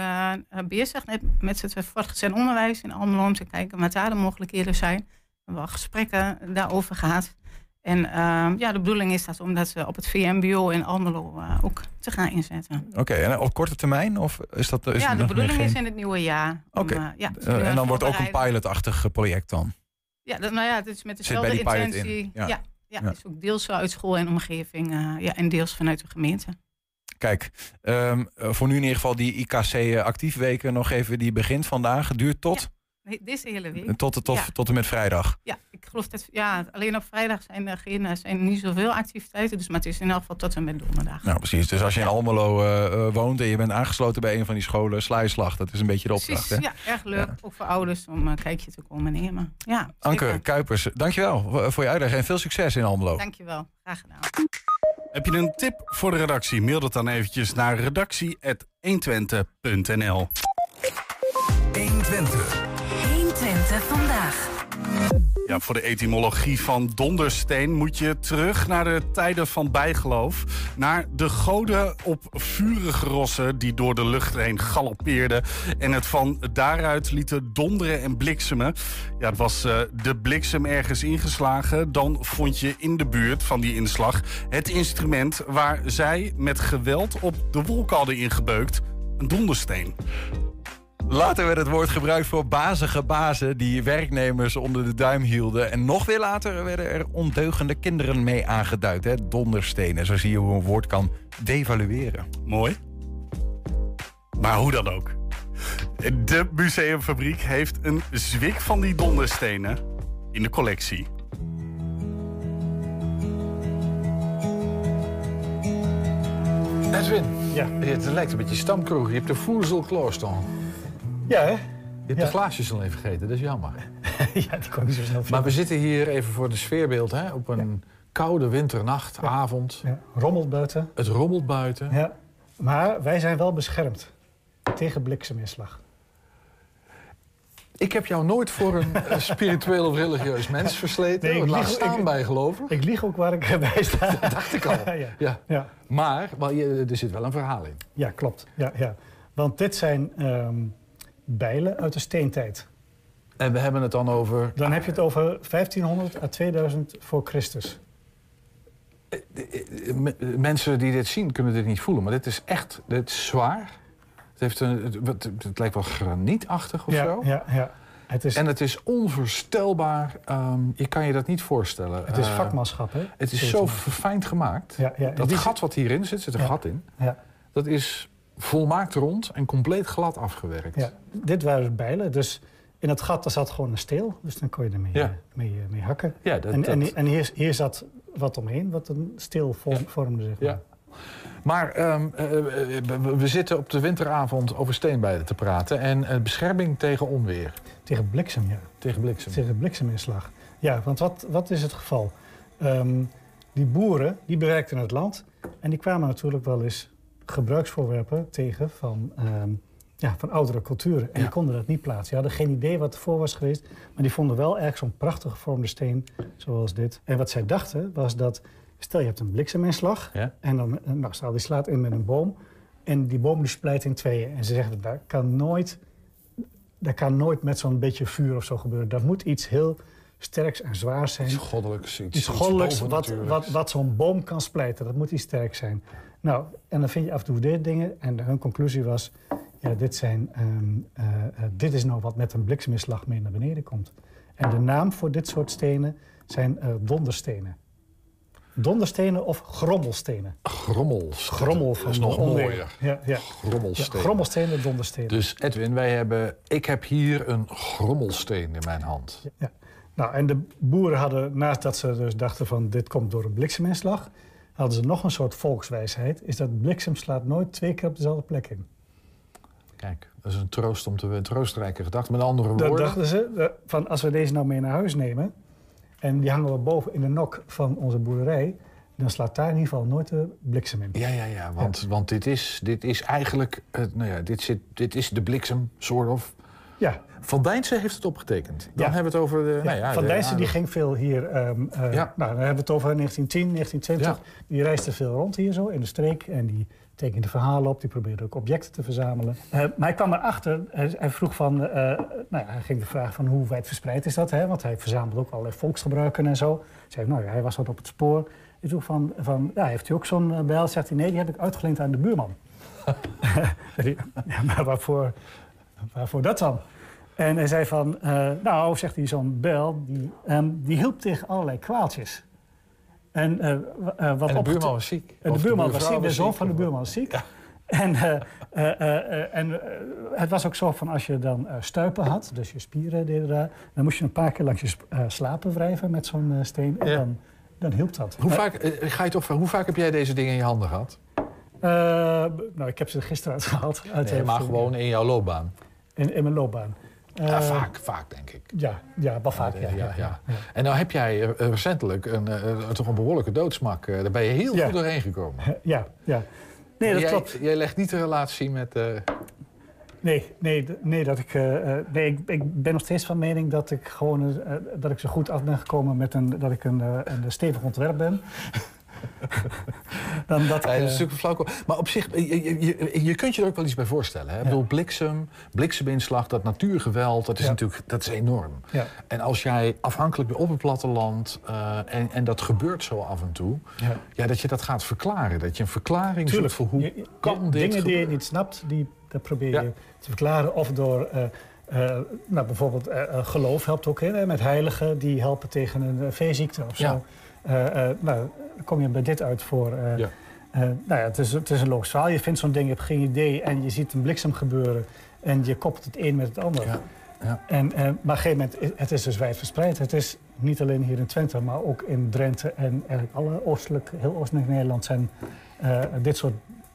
bezig net met het voortgezet onderwijs in Almelo om te kijken wat daar de mogelijkheden zijn. We hebben al gesprekken daarover gehad. En ehm, ja, de bedoeling is dat om dat eh, op het VMBO in Almelo eh, ook te gaan inzetten.
Oké, en op korte termijn? Of is dat, is
ja, de bedoeling
geen-
is in het nieuwe jaar.
Oké.
eh, ja,
Eh, en dan wordt ook een pilotachtig project dan?
Ja, dat, nou ja, het is met dezelfde
in,
intentie.
ja.
Ja. Ja,
Ja.
is ook deels uit school en omgeving ja, en deels vanuit de gemeente.
Kijk, ehm, eh, voor nu in ieder geval die IKC actiefweken nog even, die begint vandaag. Duurt tot,
deze hele week.
tot, tot,
ja.
tot en met vrijdag.
Ja, ik geloof dat ja, alleen op vrijdag zijn er geen, eh, zijn niet zoveel activiteiten. Dus, maar het is in elk geval tot en met donderdag.
Nou, precies. Dus als je in Almelo eh, eh, woont en je bent aangesloten bij een van die scholen, sla je slag. Dat is een beetje de opdracht.
Precies,
Hè?
ja, erg leuk. Ook voor ouders om een kijkje te komen nemen. Ja,
Anke Kuipers, dankjewel voor- voor je uitleg en veel succes in Almelo.
dankjewel. Graag gedaan.
Heb je een tip voor de redactie? Mail dat dan eventjes naar redactie.120.nl
120. 120 vandaag.
Ja, voor de etymologie van dondersteen moet je terug naar de tijden van bijgeloof. Naar de goden op vurige rossen die door de lucht heen galoppeerden. En het van daaruit lieten donderen en bliksemen. Ja, het was eh, de bliksem ergens ingeslagen. Dan vond je in de buurt van die inslag het instrument waar zij met geweld op de wolk hadden ingebeukt. Een dondersteen.
Later werd het woord gebruikt voor bazige bazen die werknemers onder de duim hielden. En nog weer later werden er ondeugende kinderen mee aangeduid. Hè? Donderstenen. Zo zie je hoe een woord kan devalueren.
Mooi. Maar hoe dan ook. De museumfabriek heeft een zwik van die donderstenen in de collectie.
Edwin, ja. het lijkt een beetje stamkroeg. Je hebt de kloorstaan.
Ja, hè?
Je hebt
Ja.
de glaasjes al even vergeten, dat is jammer.
ja, die kon niet zo snel
Maar we zitten hier even voor de sfeerbeeld, hè? Op een koude winternacht, avond.
Rommelt buiten.
Het rommelt buiten.
Ja. Maar wij zijn wel beschermd tegen blikseminslag.
Ik heb jou nooit voor een spiritueel of religieus mens versleten.
Nee, ik
laat
lieg-
staan
ik-
bij geloven.
Ik lieg ook waar ik bij sta.
Dat dacht ik al.
ja.
Ja.
Ja.
Maar er zit wel een verhaal in.
Ja, klopt. Ja, ja. Want dit zijn ehm, bijlen uit de steentijd.
En we hebben het dan over...
Dan heb je het over 1500 à 2000 voor Christus.
Mensen die dit zien kunnen dit niet voelen, maar dit is echt dit is zwaar. Het, heeft een, het, lijkt wel granietachtig of
ja,
zo.
ja, ja. Het is,
En het is onvoorstelbaar. ehm, je kan je dat niet voorstellen.
het is
Eh,
vakmanschap, hè?
Het is zo verfijnd gemaakt.
Ja, ja.
Dat
die-
gat wat hierin zit, zit een
Ja.
gat in.
Ja.
Dat is volmaakt rond en compleet glad afgewerkt.
Ja, dit waren bijlen. Dus in het gat daar zat gewoon een steel. Dus dan kon je ermee
Ja.
eh, mee, eh, mee hakken.
Ja, dat-
en
dat-
en, en hier, hier zat wat omheen, wat een steel vorm, vormde. Zeg maar.
Ja. Maar ehm, eh, we, zitten op de winteravond over steenbijlen te praten. En bescherming tegen onweer.
Tegen bliksem, ja.
Tegen bliksem.
Tegen blikseminslag. Ja, want wat, wat is het geval? Ehm, die boeren die bewerkten het land. En die kwamen natuurlijk wel eens gebruiksvoorwerpen tegen van, ehm, ja, van oudere culturen. En die konden dat niet plaatsen. Die hadden geen idee wat ervoor was geweest. Maar die vonden wel ergens zo'n prachtig gevormde steen zoals dit. En wat zij dachten was dat... Stel je hebt een blikseminslag.
Ja.
En dan, eh, nou, stel die slaat in met een boom. En die boom die splijt in tweeën. En ze zeggen, daar kan nooit, dat kan nooit met zo'n beetje vuur of zo gebeuren. Dat moet iets heel sterks en zwaars zijn.
Iets goddelijks. Iets,
Iets goddelijks wat, wat, wat zo'n boom kan splijten. Dat moet iets sterk zijn. Nou, en dan vind je af en toe dit dingen. En hun conclusie was, ja, dit, zijn, ehm, eh, eh, dit is nou wat met een blikseminslag mee naar beneden komt. En de naam voor dit soort stenen zijn eh, donderstenen. Donderstenen of grommelstenen.
Grommels.
Grommel van
dat is nog
onweer.
mooier.
Ja, ja.
Grommelstenen.
Ja, grommelstenen, donderstenen.
Dus Edwin, wij hebben, ik heb hier een grommelsteen in mijn hand.
Ja. Nou, en de boeren hadden, naast dat ze dus dachten van dit komt door een blikseminslag, hadden ze nog een soort volkswijsheid. Is dat bliksem slaat nooit twee keer op dezelfde plek in.
Kijk, dat is een troost om te een troostrijke gedachte. Met andere
Dat
woorden.
dachten ze, van als we deze nou mee naar huis nemen... en die hangen we boven in de nok van onze boerderij... dan slaat daar in ieder geval nooit de bliksem in.
Ja, ja, ja. Want, want dit, is, dit is eigenlijk. nou ja, dit, zit, dit is de bliksem, soort of.
Ja.
Van Dijnsen heeft het opgetekend. Dan
Ja.
hebben we het over de.
Ja,
nou ja,
van
de
die ging veel hier... ehm, eh,
Ja.
Nou, dan hebben we het over 1910, 1920. Die reisde veel rond hier zo in de streek. En die tekende verhalen op. Die probeerde ook objecten te verzamelen. Eh, maar hij kwam erachter. Hij, hij vroeg van... eh, nou ja, hij ging de vraag van hoe wijd verspreid is dat? Hè? Want hij verzamelde ook allerlei volksgebruiken en zo. Zei, nou ja, hij was wat op het spoor. Ik vroeg van, van ja, heeft u ook zo'n bel? Zegt hij, nee, die heb ik uitgeleend aan de buurman. Hij, ja, maar waarvoor, waarvoor dat dan? En hij zei van, eh, nou, zegt hij, zo'n bel, die, ehm, die hielp tegen allerlei kwaaltjes. En, eh, eh, wat
En de buurman was ziek.
De buurman was ziek, de zoon van de buurman was ziek. En, en het was ook zo van als je dan stuipen had, dus je spieren deden daar, dan moest je een paar keer langs je slapen wrijven met zo'n steen. En
Ja.
dan, dan hielp dat.
Hoe vaak, ga je toch, hoe vaak heb jij deze dingen in je handen gehad?
Eh, nou, ik heb ze er gisteren uitgehaald. Uit
Nee, maar gewoon in jouw loopbaan.
In, in mijn loopbaan.
Ja,
Eh,
vaak, vaak denk ik.
Ja, ja wel vaak. Ja,
ja, ja. En nou heb jij eh, recentelijk een, eh, toch een behoorlijke doodsmak. eh, daar ben je heel goed doorheen gekomen.
Ja, ja. Nee, dat
jij,
klopt.
Jij legt niet de relatie met... eh,
Nee, nee, nee, dat ik, eh, eh, nee ik, ik ben nog steeds van mening dat ik gewoon eh, dat ik zo goed af ben gekomen met een, dat ik een, eh, een stevig ontwerp ben. Dan dat
dat is
eh,
natuurlijk flauw. Maar op zich, je, je, kunt je er ook wel iets bij voorstellen. Hè? Ik bedoel, bliksem, blikseminslag, dat natuurgeweld, dat is
Ja.
natuurlijk dat is enorm.
Ja.
En als jij afhankelijk bent op het platteland, eh, en, en dat gebeurt zo af en toe,
Ja.
ja, dat je dat gaat verklaren. Dat je een verklaring
Tuurlijk.
voor hoe
Je-
kan dit
Dingen die je niet snapt, die, dat probeer je
Ja.
te verklaren. Of door, eh, nou, bijvoorbeeld geloof helpt ook. Hè, met heiligen, die helpen tegen een uh, veeziekte of zo.
Ja.
Eh, eh, nou, kom je bij dit uit voor... eh,
Ja.
nou ja, het is, het is een logisch verhaal. Je vindt zo'n ding, je hebt geen idee... en je ziet een bliksem gebeuren... en je koppelt het een met het ander.
Ja. Ja.
En, maar op een gegeven moment, het is dus wijd verspreid. Het is niet alleen hier in Twente, maar ook in Drenthe... en eigenlijk alle oostelijk, heel oostelijk Nederland zijn dit soort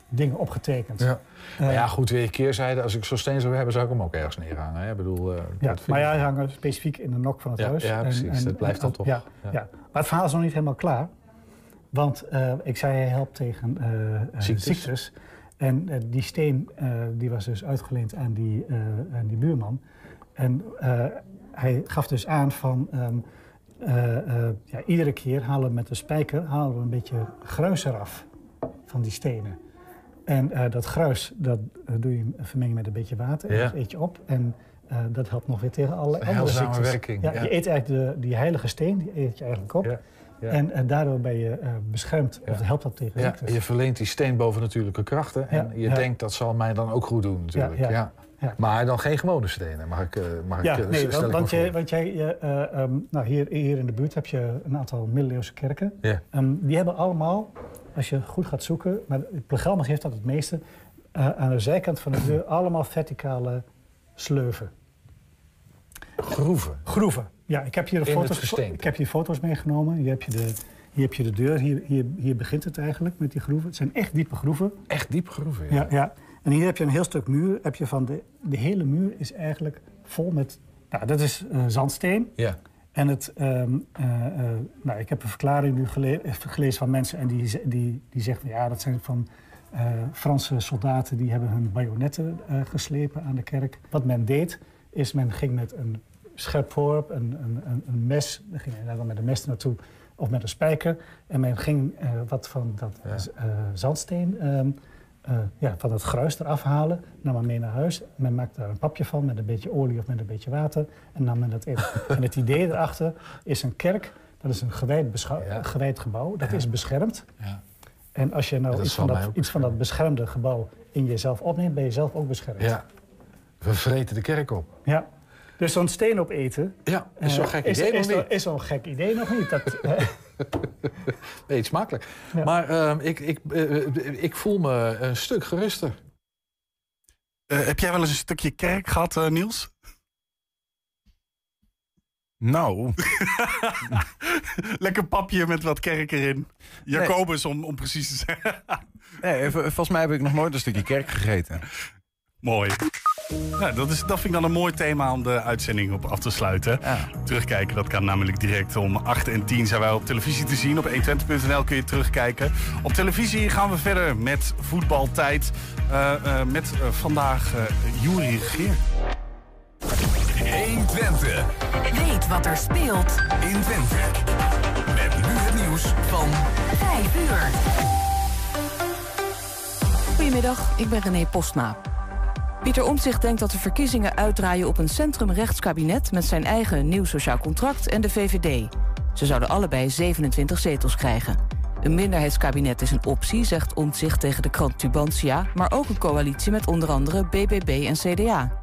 dingen opgetekend.
Ja.
Eh,
maar ja, goed, weer een keerzijde. Als ik zo'n steen zou hebben, zou ik hem ook ergens neerhangen. Hè? Ik bedoel, eh,
Ja, maar die hangen specifiek in de nok van het
Ja,
huis.
ja, precies. Dat blijft dan toch.
Ja,
Ja.
ja. Maar het verhaal is nog niet helemaal klaar. Want eh, ik zei, hij helpt tegen
Ziektes.
ziektes. En die steen die was dus uitgeleend aan die, aan die buurman. En hij gaf dus aan van... ehm, eh, eh, ja, iedere keer halen we met een spijker halen we een beetje gruis eraf van die stenen. En eh, dat gruis, dat eh, doe je vermengen met een beetje water. En dat eet je op. En eh, dat helpt nog weer tegen allerlei
Een
andere ziektes.
werking,
Ja,
ja.
Je eet eigenlijk de, die heilige steen, die eet je eigenlijk op.
Ja, ja.
En, daardoor ben je beschermd. Of helpt dat tegen
Ja,
ziektes.
je verleent die steen boven natuurlijke krachten. En je denkt, dat zal mij dan ook goed doen natuurlijk.
Ja.
Maar dan geen gewone stenen, mag ik, mag
Ja,
ik
nee, want, jij, want jij, je, eh, ehm, nou hier, hier in de buurt heb je een aantal middeleeuwse kerken. Ehm, die hebben allemaal, als je goed gaat zoeken, maar het programma geeft dat het meeste, eh, aan de zijkant van de deur allemaal verticale sleuven.
Groeven.
Groeven. Ja, ik heb hier, de foto's, ik heb hier foto's meegenomen. Hier heb je de, hier heb je de deur. Hier, hier, hier begint het eigenlijk met die groeven. Het zijn echt diepe groeven.
Echt diepe groeven, ja.
Ja, ja. En hier heb je een heel stuk muur. Heb je van de, de hele muur is eigenlijk vol met... Nou, dat is eh, zandsteen.
Ja.
En het, ehm, eh, eh, nou, ik heb een verklaring nu gele- eh, gelezen van mensen... en die, die, die zeggen ja, dat zijn van Franse soldaten... die hebben hun bajonetten geslepen aan de kerk. Wat men deed, is men ging met een scherp voorwerp, een, een, een, mes... dan ging je dan met een mes naartoe of met een spijker... en men ging wat van dat zandsteen... eh, ja, van het gruis eraf halen, nam men mee naar huis. Men maakte daar een papje van met een beetje olie of met een beetje water en nam men dat in. en het idee erachter is een kerk, dat is een gewijd, gewijd gebouw, dat is beschermd.
Ja.
En als je nou
Dat
iets van, dat, iets van dat beschermde gebouw in jezelf opneemt, ben je zelf ook beschermd.
Ja, we vreten de kerk op.
Ja. Dus zo'n steen opeten...
Ja, is zo'n
eh,
gek idee nog
is,
niet.
Is zo'n gek idee nog niet. Dat,
Nee, smakelijk. Maar ehm, ik, ik, eh, ik voel me een stuk geruster.
Eh, heb jij wel eens een stukje kerk gehad, eh, Niels?
Nou.
Lekker papje met wat kerk erin. Jacobus, om, om precies te zeggen.
Nee, volgens mij heb ik nog nooit een stukje kerk gegeten.
Mooi. Nou, dat, is, dat vind ik dan een mooi thema om de uitzending op af te sluiten. Terugkijken, dat kan namelijk direct om 8 en 10 zijn wij op televisie te zien. Op 120.nl kun je terugkijken. Op televisie gaan we verder met voetbaltijd. Eh, eh, met eh, vandaag uh, Juri Geer.
120. Weet wat er speelt in Twente. Met nu het nieuws van 5 uur.
Goedemiddag, ik ben René Postma. Pieter Omtzigt denkt dat de verkiezingen uitdraaien op een centrumrechtskabinet... met zijn eigen nieuw sociaal contract en de VVD. Ze zouden allebei 27 zetels krijgen. Een minderheidskabinet is een optie, zegt Omtzigt tegen de krant Tubantia... maar ook een coalitie met onder andere BBB en CDA.